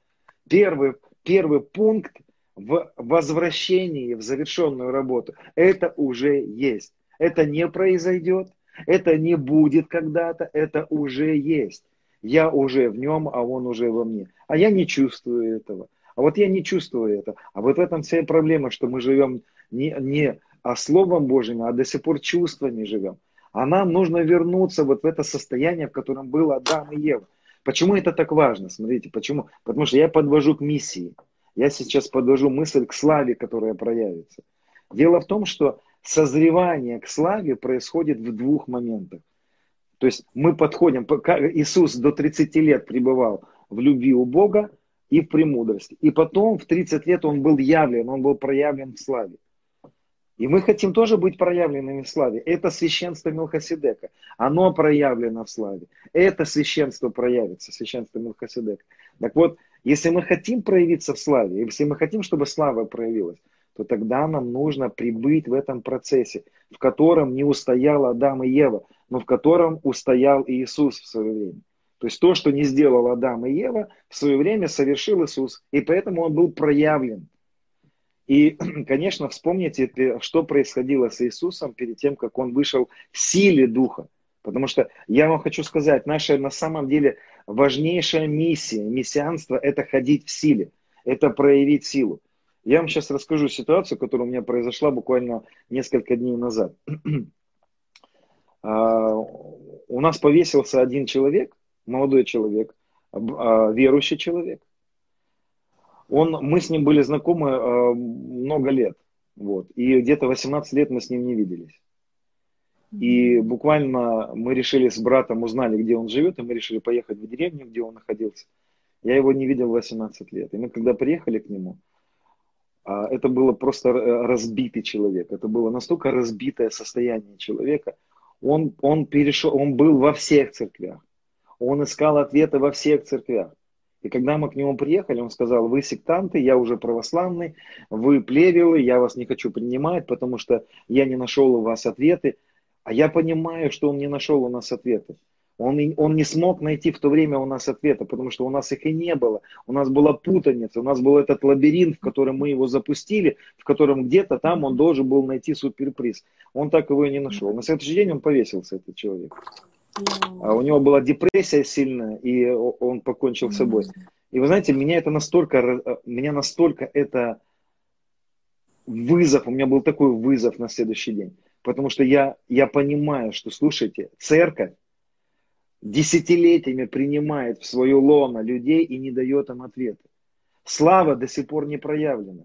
Speaker 2: Первый, первый пункт в возвращении в завершенную работу, это уже есть. Это не произойдет, это не будет когда-то, это уже есть. Я уже в нем, а он уже во мне. А я не чувствую этого. А вот я не чувствую это. А вот в этом вся проблема, что мы живем не, не а Словом Божьим, а до сих пор чувствами живем. А нам нужно вернуться вот в это состояние, в котором был Адам и Ева. Почему это так важно? Смотрите, почему? Потому что я подвожу к миссии. Я сейчас подвожу мысль к славе, которая проявится. Дело в том, что созревание к славе происходит в двух моментах. То есть мы подходим, Иисус до 30 лет пребывал в любви у Бога, и в премудрости. И потом в 30 лет он был явлен, он был проявлен в славе. И мы хотим тоже быть проявленными в славе. Это священство Мелхоседека. Оно проявлено в славе. Это священство проявится, священство Мелхоседека. Так вот, если мы хотим проявиться в славе, если мы хотим, чтобы слава проявилась, то тогда нам нужно прибыть в этом процессе, в котором не устоял Адам и Ева, но в котором устоял Иисус в свое время. То есть то, что не сделал Адам и Ева, в свое время совершил Иисус. И поэтому он был проявлен. И, конечно, вспомните, что происходило с Иисусом перед тем, как он вышел в силе Духа. Потому что я вам хочу сказать, наша на самом деле важнейшая миссия, мессианство – это ходить в силе, это проявить силу. Я вам сейчас расскажу ситуацию, которая у меня произошла буквально несколько дней назад. А, у нас повесился один человек, молодой человек, а, верующий человек. Он, мы с ним были знакомы а, много лет. Вот, и где-то 18 лет мы с ним не виделись. И буквально мы решили с братом, узнали, где он живет, и мы решили поехать в деревню, где он находился. Я его не видел 18 лет. И мы когда приехали к нему, а, это было просто разбитый человек. Это было настолько разбитое состояние человека. Он, он перешел, он был во всех церквях. Он искал ответы во всех церквях. И когда мы к нему приехали, он сказал, вы сектанты, я уже православный, вы плевелы, я вас не хочу принимать, потому что я не нашел у вас ответы. А я понимаю, что он не нашел у нас ответы. Он, он не смог найти в то время у нас ответа, потому что у нас их и не было. У нас была путаница, у нас был этот лабиринт, в котором мы его запустили, в котором где-то там он должен был найти суперприз. Он так его и не нашел. На следующий день он повесился, этот человек. А у него была депрессия сильная, и он покончил с собой. И вы знаете, меня это настолько, э, меня настолько это вызов, у меня был такой вызов на следующий день. Потому что я, я понимаю, что, слушайте, церковь десятилетиями принимает в свое лоно людей и не дает им ответа. Слава до сих пор не проявлена.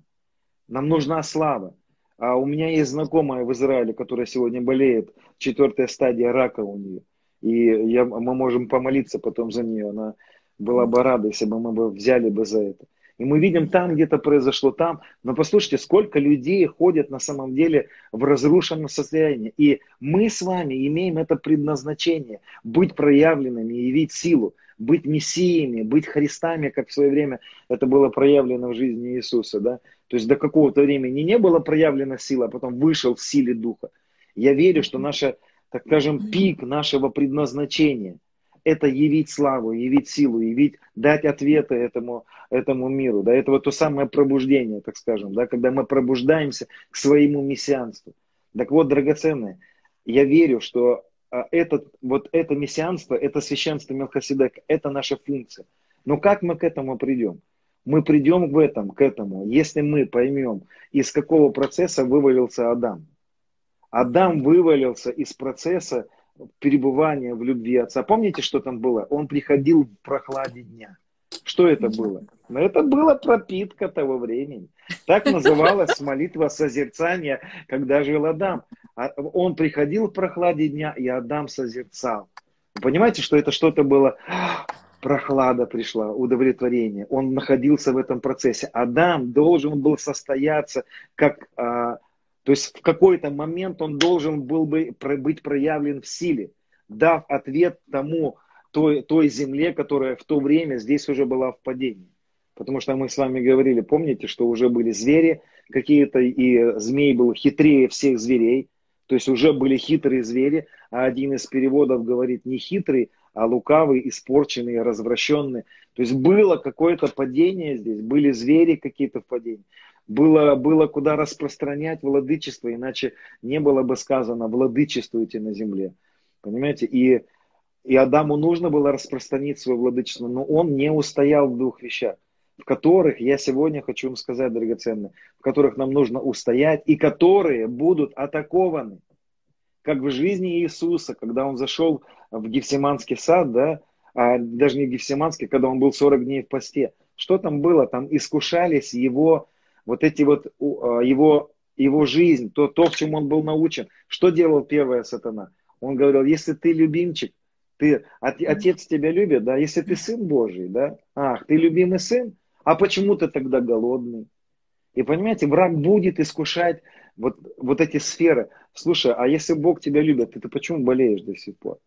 Speaker 2: Нам нужна слава. А у меня есть знакомая в Израиле, которая сегодня болеет, четвертая стадия рака у нее. И я, мы можем помолиться потом за нее. Она была бы рада, если бы мы бы взяли бы за это. И мы видим, там где-то произошло, там. Но послушайте, сколько людей ходят на самом деле в разрушенном состоянии. И мы с вами имеем это предназначение быть проявленными, явить силу, быть мессиями, быть Христами, как в свое время это было проявлено в жизни Иисуса. Да? То есть до какого-то времени не было проявлена сила, а потом вышел в силе Духа. Я верю, что наша так скажем, пик нашего предназначения. Это явить славу, явить силу, явить, дать ответы этому, этому миру. Да, это вот то самое пробуждение, так скажем, да, когда мы пробуждаемся к своему мессианству. Так вот, драгоценные, я верю, что а, этот, вот это мессианство, это священство Мелхоседека, это наша функция. Но как мы к этому придем? Мы придем в этом, к этому, если мы поймем, из какого процесса вывалился Адам. Адам вывалился из процесса перебывания в любви отца. Помните, что там было? Он приходил в прохладе дня. Что это было? Ну, это была пропитка того времени. Так называлась молитва созерцания, когда жил Адам. А он приходил в прохладе дня, и Адам созерцал. Вы понимаете, что это что-то было? Прохлада пришла, удовлетворение. Он находился в этом процессе. Адам должен был состояться как а, то есть в какой-то момент он должен был бы быть проявлен в силе, дав ответ тому, той, той земле, которая в то время здесь уже была в падении. Потому что мы с вами говорили, помните, что уже были звери какие-то, и змей был хитрее всех зверей, то есть уже были хитрые звери, а один из переводов говорит не хитрый, лукавый, испорченный, развращенный. То есть было какое-то падение здесь, были звери какие-то в падении было, было куда распространять владычество, иначе не было бы сказано «владычествуйте на земле». Понимаете? И, и Адаму нужно было распространить свое владычество, но он не устоял в двух вещах, в которых, я сегодня хочу вам сказать, драгоценные, в которых нам нужно устоять, и которые будут атакованы. Как в жизни Иисуса, когда он зашел в Гефсиманский сад, да, а даже не Гефсиманский, когда он был 40 дней в посте. Что там было? Там искушались его вот эти вот а, его, его жизнь, то, то, в чем он был научен. Что делал первая сатана? Он говорил, если ты любимчик, ты, отец тебя любит, да, если ты сын Божий, да, ах, ты любимый сын, а почему ты тогда голодный? И понимаете, враг будет искушать вот, вот эти сферы. Слушай, а если Бог тебя любит, ты, ты почему болеешь до сих пор?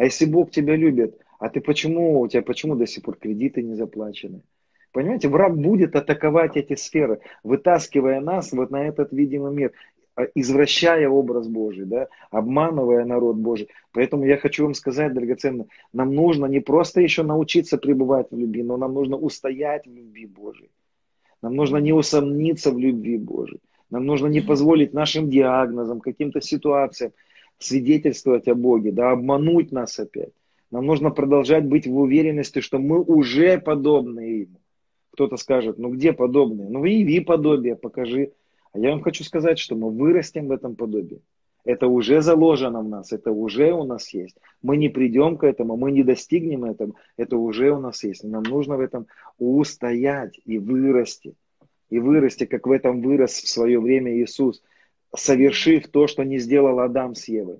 Speaker 2: А если Бог тебя любит, а ты почему, у тебя почему до сих пор кредиты не заплачены? Понимаете, враг будет атаковать эти сферы, вытаскивая нас вот на этот видимый мир, а, извращая образ Божий, да, обманывая народ Божий. Поэтому я хочу вам сказать, драгоценно, нам нужно не просто еще научиться пребывать в любви, но нам нужно устоять в любви Божией. Нам нужно не усомниться в любви Божией. Нам нужно не позволить нашим диагнозам, каким-то ситуациям свидетельствовать о Боге, да, обмануть нас опять. Нам нужно продолжать быть в уверенности, что мы уже подобны Ему. Кто-то скажет, ну где подобные? Ну яви подобие, покажи. А я вам хочу сказать, что мы вырастем в этом подобии. Это уже заложено в нас, это уже у нас есть. Мы не придем к этому, мы не достигнем этого, это уже у нас есть. Нам нужно в этом устоять и вырасти. И вырасти, как в этом вырос в свое время Иисус, совершив то, что не сделал Адам с Евой.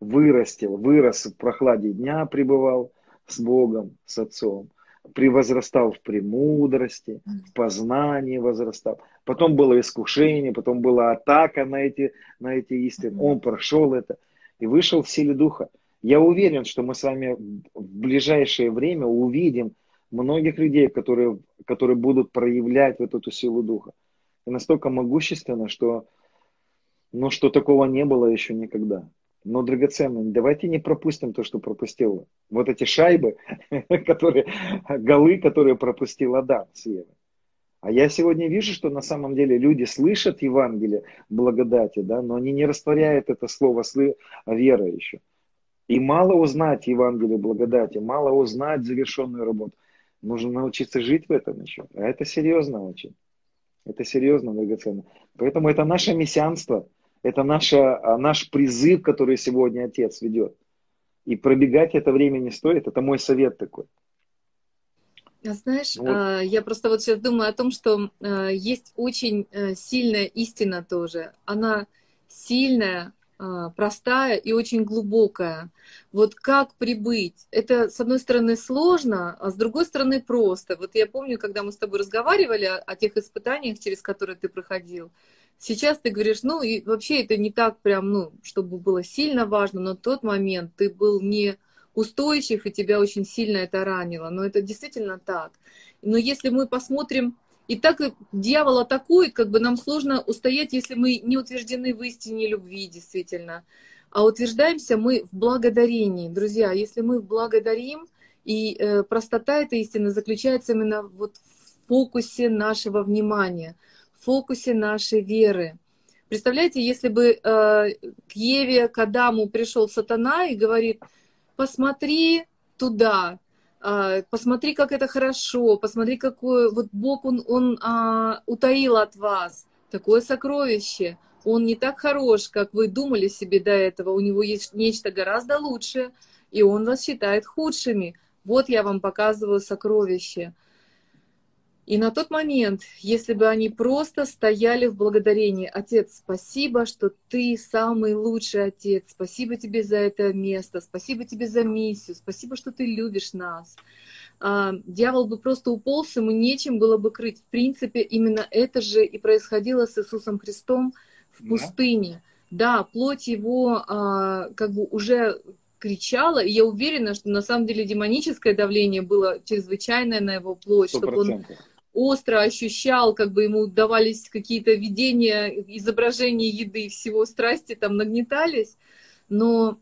Speaker 2: Вырастил, вырос в прохладе дня, пребывал с Богом, с Отцом превозрастал в премудрости, в познании возрастал. Потом было искушение, потом была атака на эти, на эти истины. Он прошел это и вышел в силе Духа. Я уверен, что мы с вами в ближайшее время увидим многих людей, которые, которые будут проявлять вот эту силу Духа. И настолько могущественно, что, ну, что такого не было еще никогда но драгоценными. Давайте не пропустим то, что пропустил. Вот эти шайбы, которые, голы, которые пропустил Адам с Евой. А я сегодня вижу, что на самом деле люди слышат Евангелие благодати, да, но они не растворяют это слово сли, вера еще. И мало узнать Евангелие благодати, мало узнать завершенную работу. Нужно научиться жить в этом еще. А это серьезно очень. Это серьезно, драгоценно. Поэтому это наше мессианство, это наше, а, наш призыв, который сегодня Отец ведет. И пробегать это время не стоит. Это мой совет такой.
Speaker 1: А знаешь, вот. А, я просто вот сейчас думаю о том, что есть очень э, сильная истина тоже. Она сильная, простая и очень глубокая. Вот как прибыть? Это, с одной стороны, сложно, а с другой стороны, просто. Вот я помню, когда мы с тобой разговаривали о, о тех испытаниях, через которые ты проходил, Сейчас ты говоришь, ну и вообще это не так прям, ну, чтобы было сильно важно, но в тот момент ты был не устойчив, и тебя очень сильно это ранило. Но это действительно так. Но если мы посмотрим, и так дьявол атакует, как бы нам сложно устоять, если мы не утверждены в истине любви, действительно. А утверждаемся мы в благодарении. Друзья, если мы благодарим, и э, простота этой истины заключается именно вот в фокусе нашего внимания – фокусе нашей веры. Представляете, если бы э, к Еве, к Адаму пришел сатана и говорит, посмотри туда, посмотри, как это хорошо, посмотри, какой вот Бог, он, он э, утаил от вас такое сокровище. Он не так хорош, как вы думали себе до этого. У него есть нечто гораздо лучшее, и он вас считает худшими. Вот я вам показываю сокровище. И на тот момент, если бы они просто стояли в благодарении, Отец, спасибо, что ты самый лучший Отец, спасибо тебе за это место, спасибо тебе за миссию, спасибо, что ты любишь нас. А, дьявол бы просто уполз, ему нечем было бы крыть. В принципе, именно это же и происходило с Иисусом Христом в пустыне. Да, да плоть его а, как бы уже кричала, и я уверена, что на самом деле демоническое давление было чрезвычайное на его плоть, 100%. чтобы он остро ощущал, как бы ему давались какие-то видения, изображения еды, всего страсти там нагнетались. Но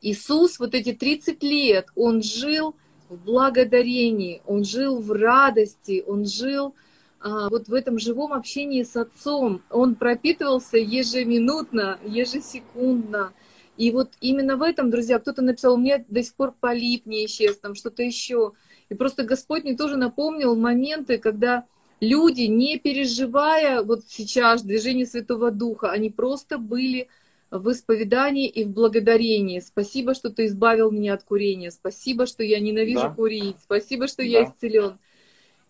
Speaker 1: Иисус вот эти 30 лет, он жил в благодарении, он жил в радости, он жил а, вот в этом живом общении с Отцом. Он пропитывался ежеминутно, ежесекундно. И вот именно в этом, друзья, кто-то написал, у меня до сих пор полип не исчез, там что-то еще. И просто Господь мне тоже напомнил моменты, когда люди, не переживая вот сейчас движение Святого Духа, они просто были в исповедании и в благодарении. Спасибо, что ты избавил меня от курения. Спасибо, что я ненавижу да. курить. Спасибо, что да. я исцелен.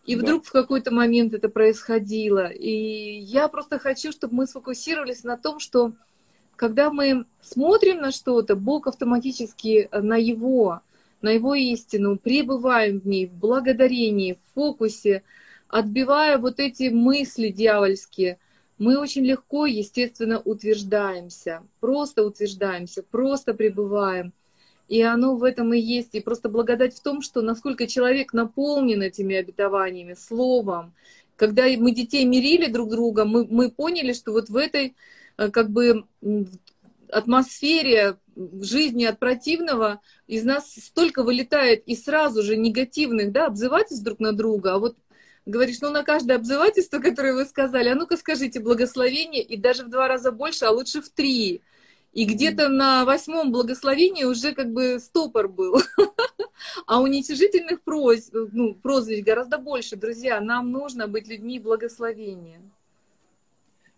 Speaker 1: И да. вдруг в какой-то момент это происходило. И я просто хочу, чтобы мы сфокусировались на том, что когда мы смотрим на что-то, Бог автоматически на его на Его истину, пребываем в ней, в благодарении, в фокусе, отбивая вот эти мысли дьявольские, мы очень легко, естественно, утверждаемся, просто утверждаемся, просто пребываем. И оно в этом и есть. И просто благодать в том, что насколько человек наполнен этими обетованиями, словом. Когда мы детей мирили друг друга, мы, мы поняли, что вот в этой э, как бы атмосфере жизни от противного из нас столько вылетает и сразу же негативных, да, обзывательств друг на друга, а вот говоришь, ну на каждое обзывательство, которое вы сказали, а ну-ка скажите благословение, и даже в два раза больше, а лучше в три. И где-то на восьмом благословении уже как бы стопор был. А уничижительных проз, ну, прозвищ гораздо больше. Друзья, нам нужно быть людьми благословения.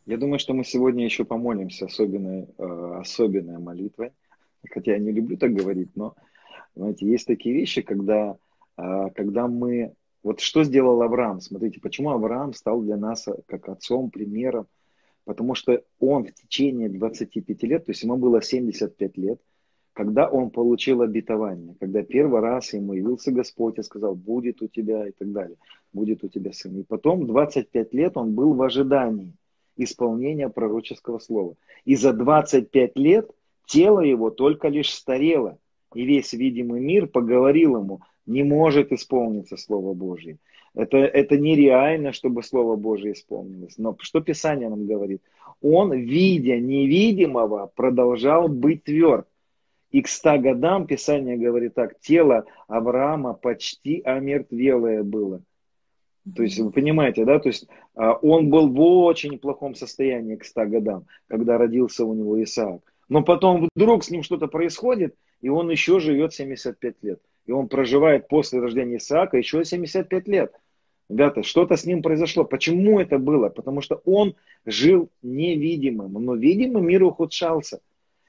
Speaker 2: Я думаю, что мы сегодня еще помолимся особенной, э, особенной молитвой. Хотя я не люблю так говорить, но, знаете, есть такие вещи, когда, э, когда мы... Вот что сделал Авраам? Смотрите, почему Авраам стал для нас э, как отцом, примером? Потому что он в течение 25 лет, то есть ему было 75 лет, когда он получил обетование, когда первый раз ему явился Господь и сказал, будет у тебя и так далее, будет у тебя сын. И потом 25 лет он был в ожидании – исполнения пророческого слова. И за 25 лет тело его только лишь старело, и весь видимый мир поговорил ему, не может исполниться Слово Божье. Это, это нереально, чтобы Слово Божье исполнилось. Но что Писание нам говорит? Он, видя невидимого, продолжал быть тверд. И к ста годам Писание говорит так, тело Авраама почти омертвелое было – то есть вы понимаете, да, то есть а, он был в очень плохом состоянии к 100 годам, когда родился у него Исаак. Но потом вдруг с ним что-то происходит, и он еще живет 75 лет. И он проживает после рождения Исаака еще 75 лет. Ребята, что-то с ним произошло. Почему это было? Потому что он жил невидимым, но видимый мир ухудшался.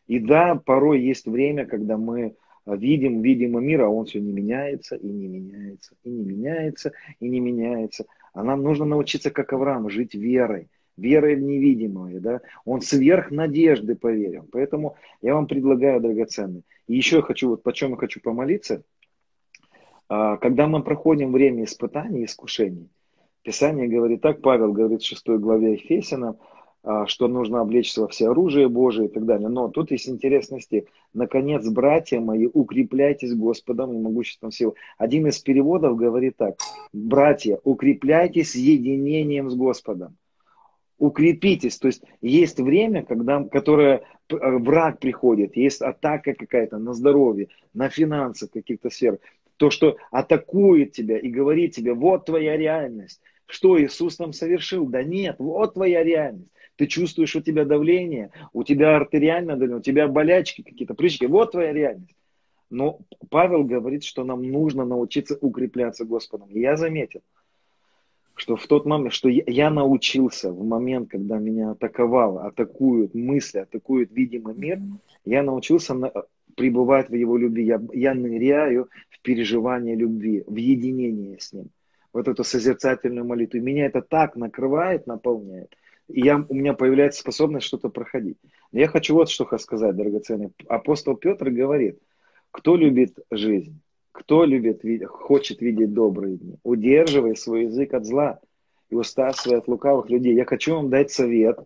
Speaker 2: И да, порой есть время, когда мы видим, видимо мир, а он все не меняется, и не меняется, и не меняется, и не меняется. А нам нужно научиться, как Авраам, жить верой, верой в невидимое. Да? Он сверх надежды поверил. Поэтому я вам предлагаю, драгоценный. И еще я хочу, вот по чем я хочу помолиться. А, когда мы проходим время испытаний, искушений, Писание говорит так, Павел говорит в 6 главе Ефесянам, а, что нужно облечься во все оружие Божие и так далее. Но тут есть интересный стих. Наконец, братья мои, укрепляйтесь Господом и могуществом сил. Один из переводов говорит так. Братья, укрепляйтесь единением с Господом. Укрепитесь. То есть есть время, когда, которое э, враг приходит, есть атака какая-то на здоровье, на финансы каких-то сфер. То, что атакует тебя и говорит тебе, вот твоя реальность. Что Иисус там совершил? Да нет, вот твоя реальность ты чувствуешь у тебя давление, у тебя артериальное давление, у тебя болячки какие-то, прыщики. Вот твоя реальность. Но Павел говорит, что нам нужно научиться укрепляться Господом. И я заметил, что в тот момент, что я, научился в момент, когда меня атаковало, атакуют мысли, атакуют видимый мир, я научился на, пребывать в его любви. Я, я ныряю в переживание любви, в единение с ним. Вот эту созерцательную молитву. Меня это так накрывает, наполняет, и я, у меня появляется способность что-то проходить. Но я хочу вот что сказать, драгоценный. Апостол Петр говорит, кто любит жизнь, кто любит, хочет видеть добрые дни, удерживай свой язык от зла и уста свои от лукавых людей. Я хочу вам дать совет,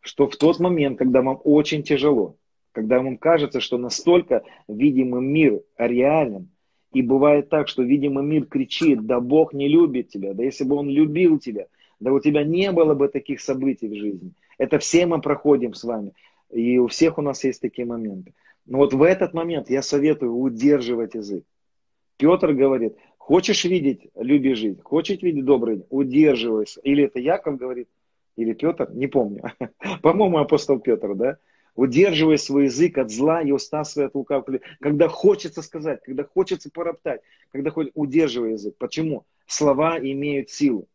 Speaker 2: что в тот момент, когда вам очень тяжело, когда вам кажется, что настолько видимый мир реален, и бывает так, что видимый мир кричит, да Бог не любит тебя, да если бы Он любил тебя – да у тебя не было бы таких событий в жизни. Это все мы проходим с вами. И у всех у нас есть такие моменты. Но вот в этот момент я советую удерживать язык. Петр говорит, хочешь видеть, люби жить. Хочешь видеть добрый, удерживайся. Или это Яков говорит, или Петр, не помню. По-моему, апостол Петр, да? Удерживай свой язык от зла и уста свои от лукавых. Когда хочется сказать, когда хочется пороптать, когда хочется, удерживай язык. Почему? Слова имеют силу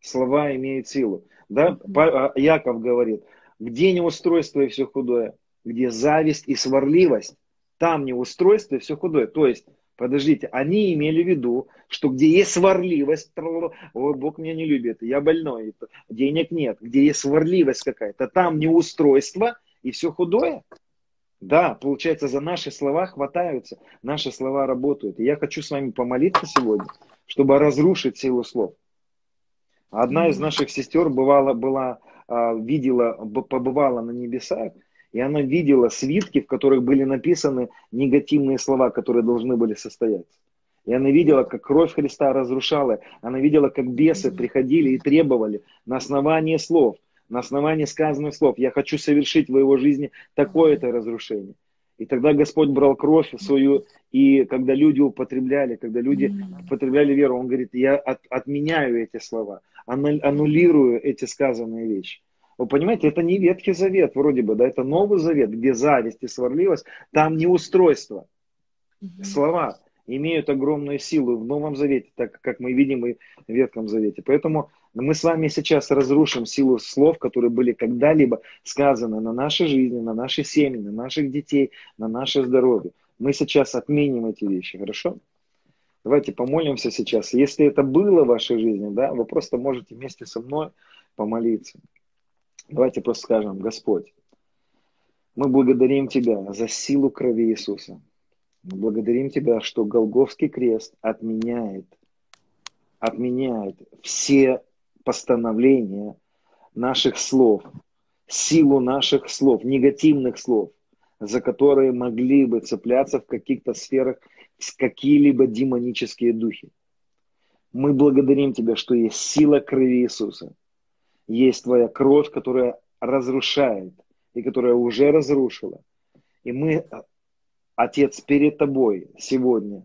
Speaker 2: слова имеют силу. Да? А, Яков говорит, где неустройство и все худое, где зависть и сварливость, там неустройство и все худое. То есть, подождите, они имели в виду, что где есть сварливость, о, Бог меня не любит, я больной, денег нет, где есть сварливость какая-то, там неустройство и все худое. Да, получается, за наши слова хватаются, наши слова работают. И я хочу с вами помолиться сегодня, чтобы разрушить силу слов. Одна из наших сестер бывала, была, а, видела, побывала на небесах, и она видела свитки, в которых были написаны негативные слова, которые должны были состояться. И она видела, как кровь Христа разрушала. Она видела, как бесы приходили и требовали на основании слов, на основании сказанных слов. Я хочу совершить в его жизни такое-то разрушение. И тогда Господь брал кровь свою, и когда люди употребляли, когда люди употребляли веру, Он говорит, я от, отменяю эти слова, аннулирую эти сказанные вещи. Вы понимаете, это не Ветхий Завет вроде бы, да, это Новый Завет, где зависть и сварливость, там не устройство. Слова имеют огромную силу в Новом Завете, так как мы видим и в Ветхом Завете. Поэтому мы с вами сейчас разрушим силу слов, которые были когда-либо сказаны на нашей жизни, на нашей семьи, на наших детей, на наше здоровье. Мы сейчас отменим эти вещи, хорошо? Давайте помолимся сейчас. Если это было в вашей жизни, да, вы просто можете вместе со мной помолиться. Давайте просто скажем, Господь, мы благодарим Тебя за силу крови Иисуса. Мы благодарим Тебя, что Голговский крест отменяет, отменяет все постановления наших слов, силу наших слов, негативных слов, за которые могли бы цепляться в каких-то сферах какие-либо демонические духи. Мы благодарим Тебя, что есть сила крови Иисуса. Есть Твоя кровь, которая разрушает и которая уже разрушила. И мы, Отец, перед Тобой сегодня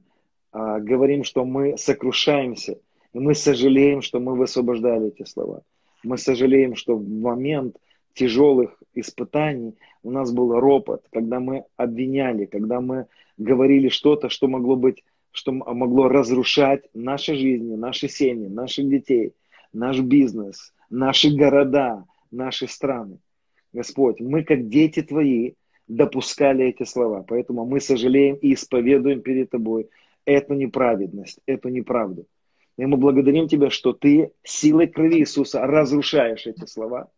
Speaker 2: а, говорим, что мы сокрушаемся, и мы сожалеем, что мы высвобождали эти слова. Мы сожалеем, что в момент тяжелых испытаний у нас был ропот, когда мы обвиняли, когда мы говорили что-то, что могло быть, что могло разрушать наши жизни, наши семьи, наших детей, наш бизнес, наши города, наши страны. Господь, мы как дети Твои допускали эти слова, поэтому мы сожалеем и исповедуем перед Тобой эту неправедность, эту неправду. И мы благодарим Тебя, что Ты силой крови Иисуса разрушаешь эти слова.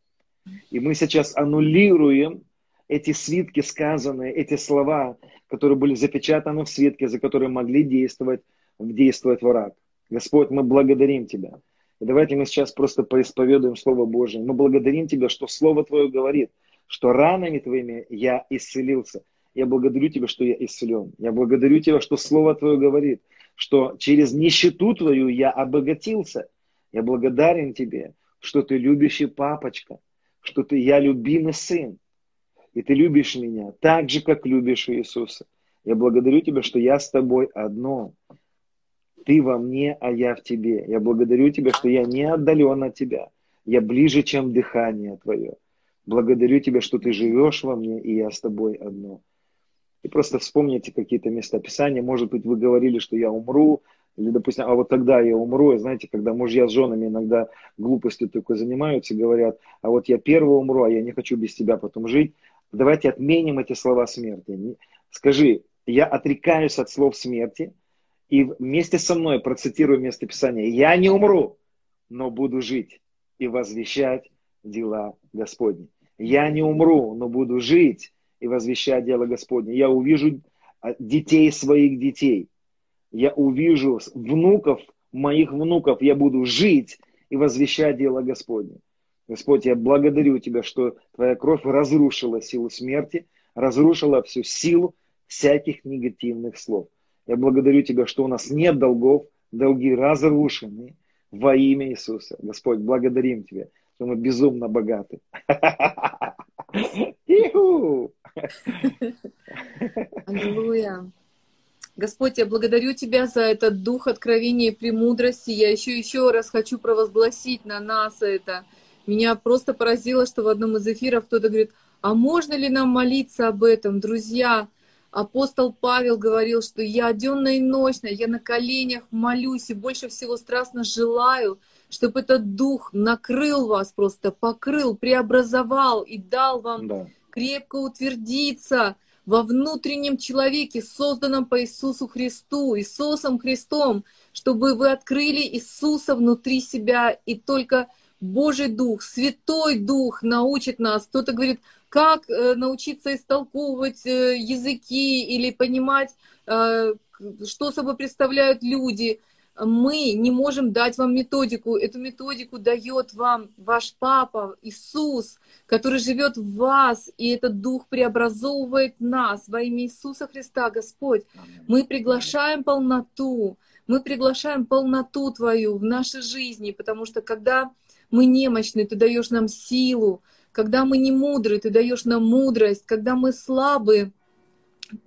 Speaker 2: И мы сейчас аннулируем эти свитки сказанные, эти слова, которые были запечатаны в свитке, за которые могли действовать, действовать враг. Господь, мы благодарим Тебя. Давайте мы сейчас просто поисповедуем Слово Божие. Мы благодарим Тебя, что Слово Твое говорит, что ранами Твоими я исцелился. Я благодарю Тебя, что я исцелен. Я благодарю Тебя, что Слово Твое говорит, что через нищету Твою я обогатился. Я благодарен Тебе, что Ты любящий папочка, что Ты я любимый сын. И Ты любишь меня так же, как любишь Иисуса. Я благодарю Тебя, что я с Тобой одно. Ты во мне, а я в Тебе. Я благодарю Тебя, что я не отдален от Тебя. Я ближе, чем дыхание Твое. Благодарю Тебя, что Ты живешь во мне, и я с Тобой одно. И просто вспомните какие-то места Писания. Может быть, вы говорили, что я умру, или, допустим, а вот тогда я умру. И знаете, когда мужья с женами иногда глупостью такой занимаются, говорят, а вот я первый умру, а я не хочу без тебя потом жить. Давайте отменим эти слова смерти. Скажи, я отрекаюсь от слов смерти, и вместе со мной процитирую место Писания. Я не умру, но буду жить и возвещать дела Господни. Я не умру, но буду жить и возвещать дело Господне. Я увижу а, детей своих детей. Я увижу внуков моих внуков. Я буду жить и возвещать дело Господне. Господь, я благодарю Тебя, что Твоя кровь разрушила силу смерти, разрушила всю силу всяких негативных слов. Я благодарю Тебя, что у нас нет долгов, долги разрушены во имя Иисуса. Господь, благодарим Тебя, что мы безумно богаты.
Speaker 1: Аллилуйя. Господь, я благодарю Тебя за этот дух откровения и премудрости. Я еще еще раз хочу провозгласить на нас это. Меня просто поразило, что в одном из эфиров кто-то говорит, а можно ли нам молиться об этом, друзья? Апостол Павел говорил, что я денно и ночно, я на коленях молюсь и больше всего страстно желаю, чтобы этот дух накрыл вас просто, покрыл, преобразовал и дал вам да. крепко утвердиться во внутреннем человеке, созданном по Иисусу Христу, Иисусом Христом, чтобы вы открыли Иисуса внутри себя, и только Божий Дух, Святой Дух научит нас. Кто-то говорит, как э, научиться истолковывать э, языки или понимать, э, что собой представляют люди. Мы не можем дать вам методику. Эту методику дает вам ваш Папа Иисус, который живет в вас, и этот Дух преобразовывает нас во имя Иисуса Христа, Господь. Мы приглашаем полноту, мы приглашаем полноту Твою в нашей жизни, потому что когда мы немощны, Ты даешь нам силу, когда мы не мудры, Ты даешь нам мудрость, когда мы слабы,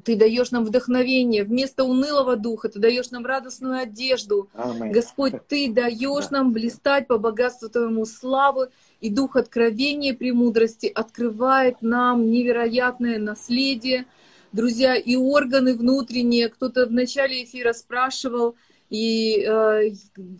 Speaker 1: ты даешь нам вдохновение. Вместо унылого духа ты даешь нам радостную одежду. Amen. Господь, ты даешь нам блистать по богатству Твоему славы, и дух откровения и премудрости открывает нам невероятное наследие. Друзья, и органы внутренние, кто-то в начале эфира спрашивал, и э,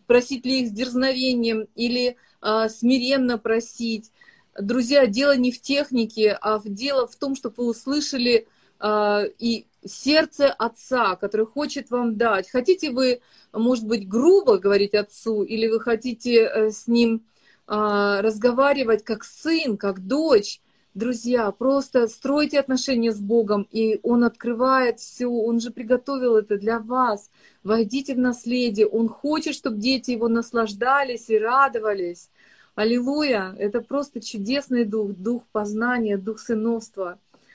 Speaker 1: просить ли их с дерзновением или э, смиренно просить. Друзья, дело не в технике, а дело в том, чтобы вы услышали э, и сердце отца, который хочет вам дать. Хотите вы, может быть, грубо говорить отцу, или вы хотите э, с ним э, разговаривать как сын, как дочь, Друзья, просто стройте отношения с Богом, и Он открывает все, Он же приготовил это для вас. Войдите в наследие, Он хочет, чтобы дети Его наслаждались и радовались. Аллилуйя! Это просто чудесный дух, дух познания, дух сыновства.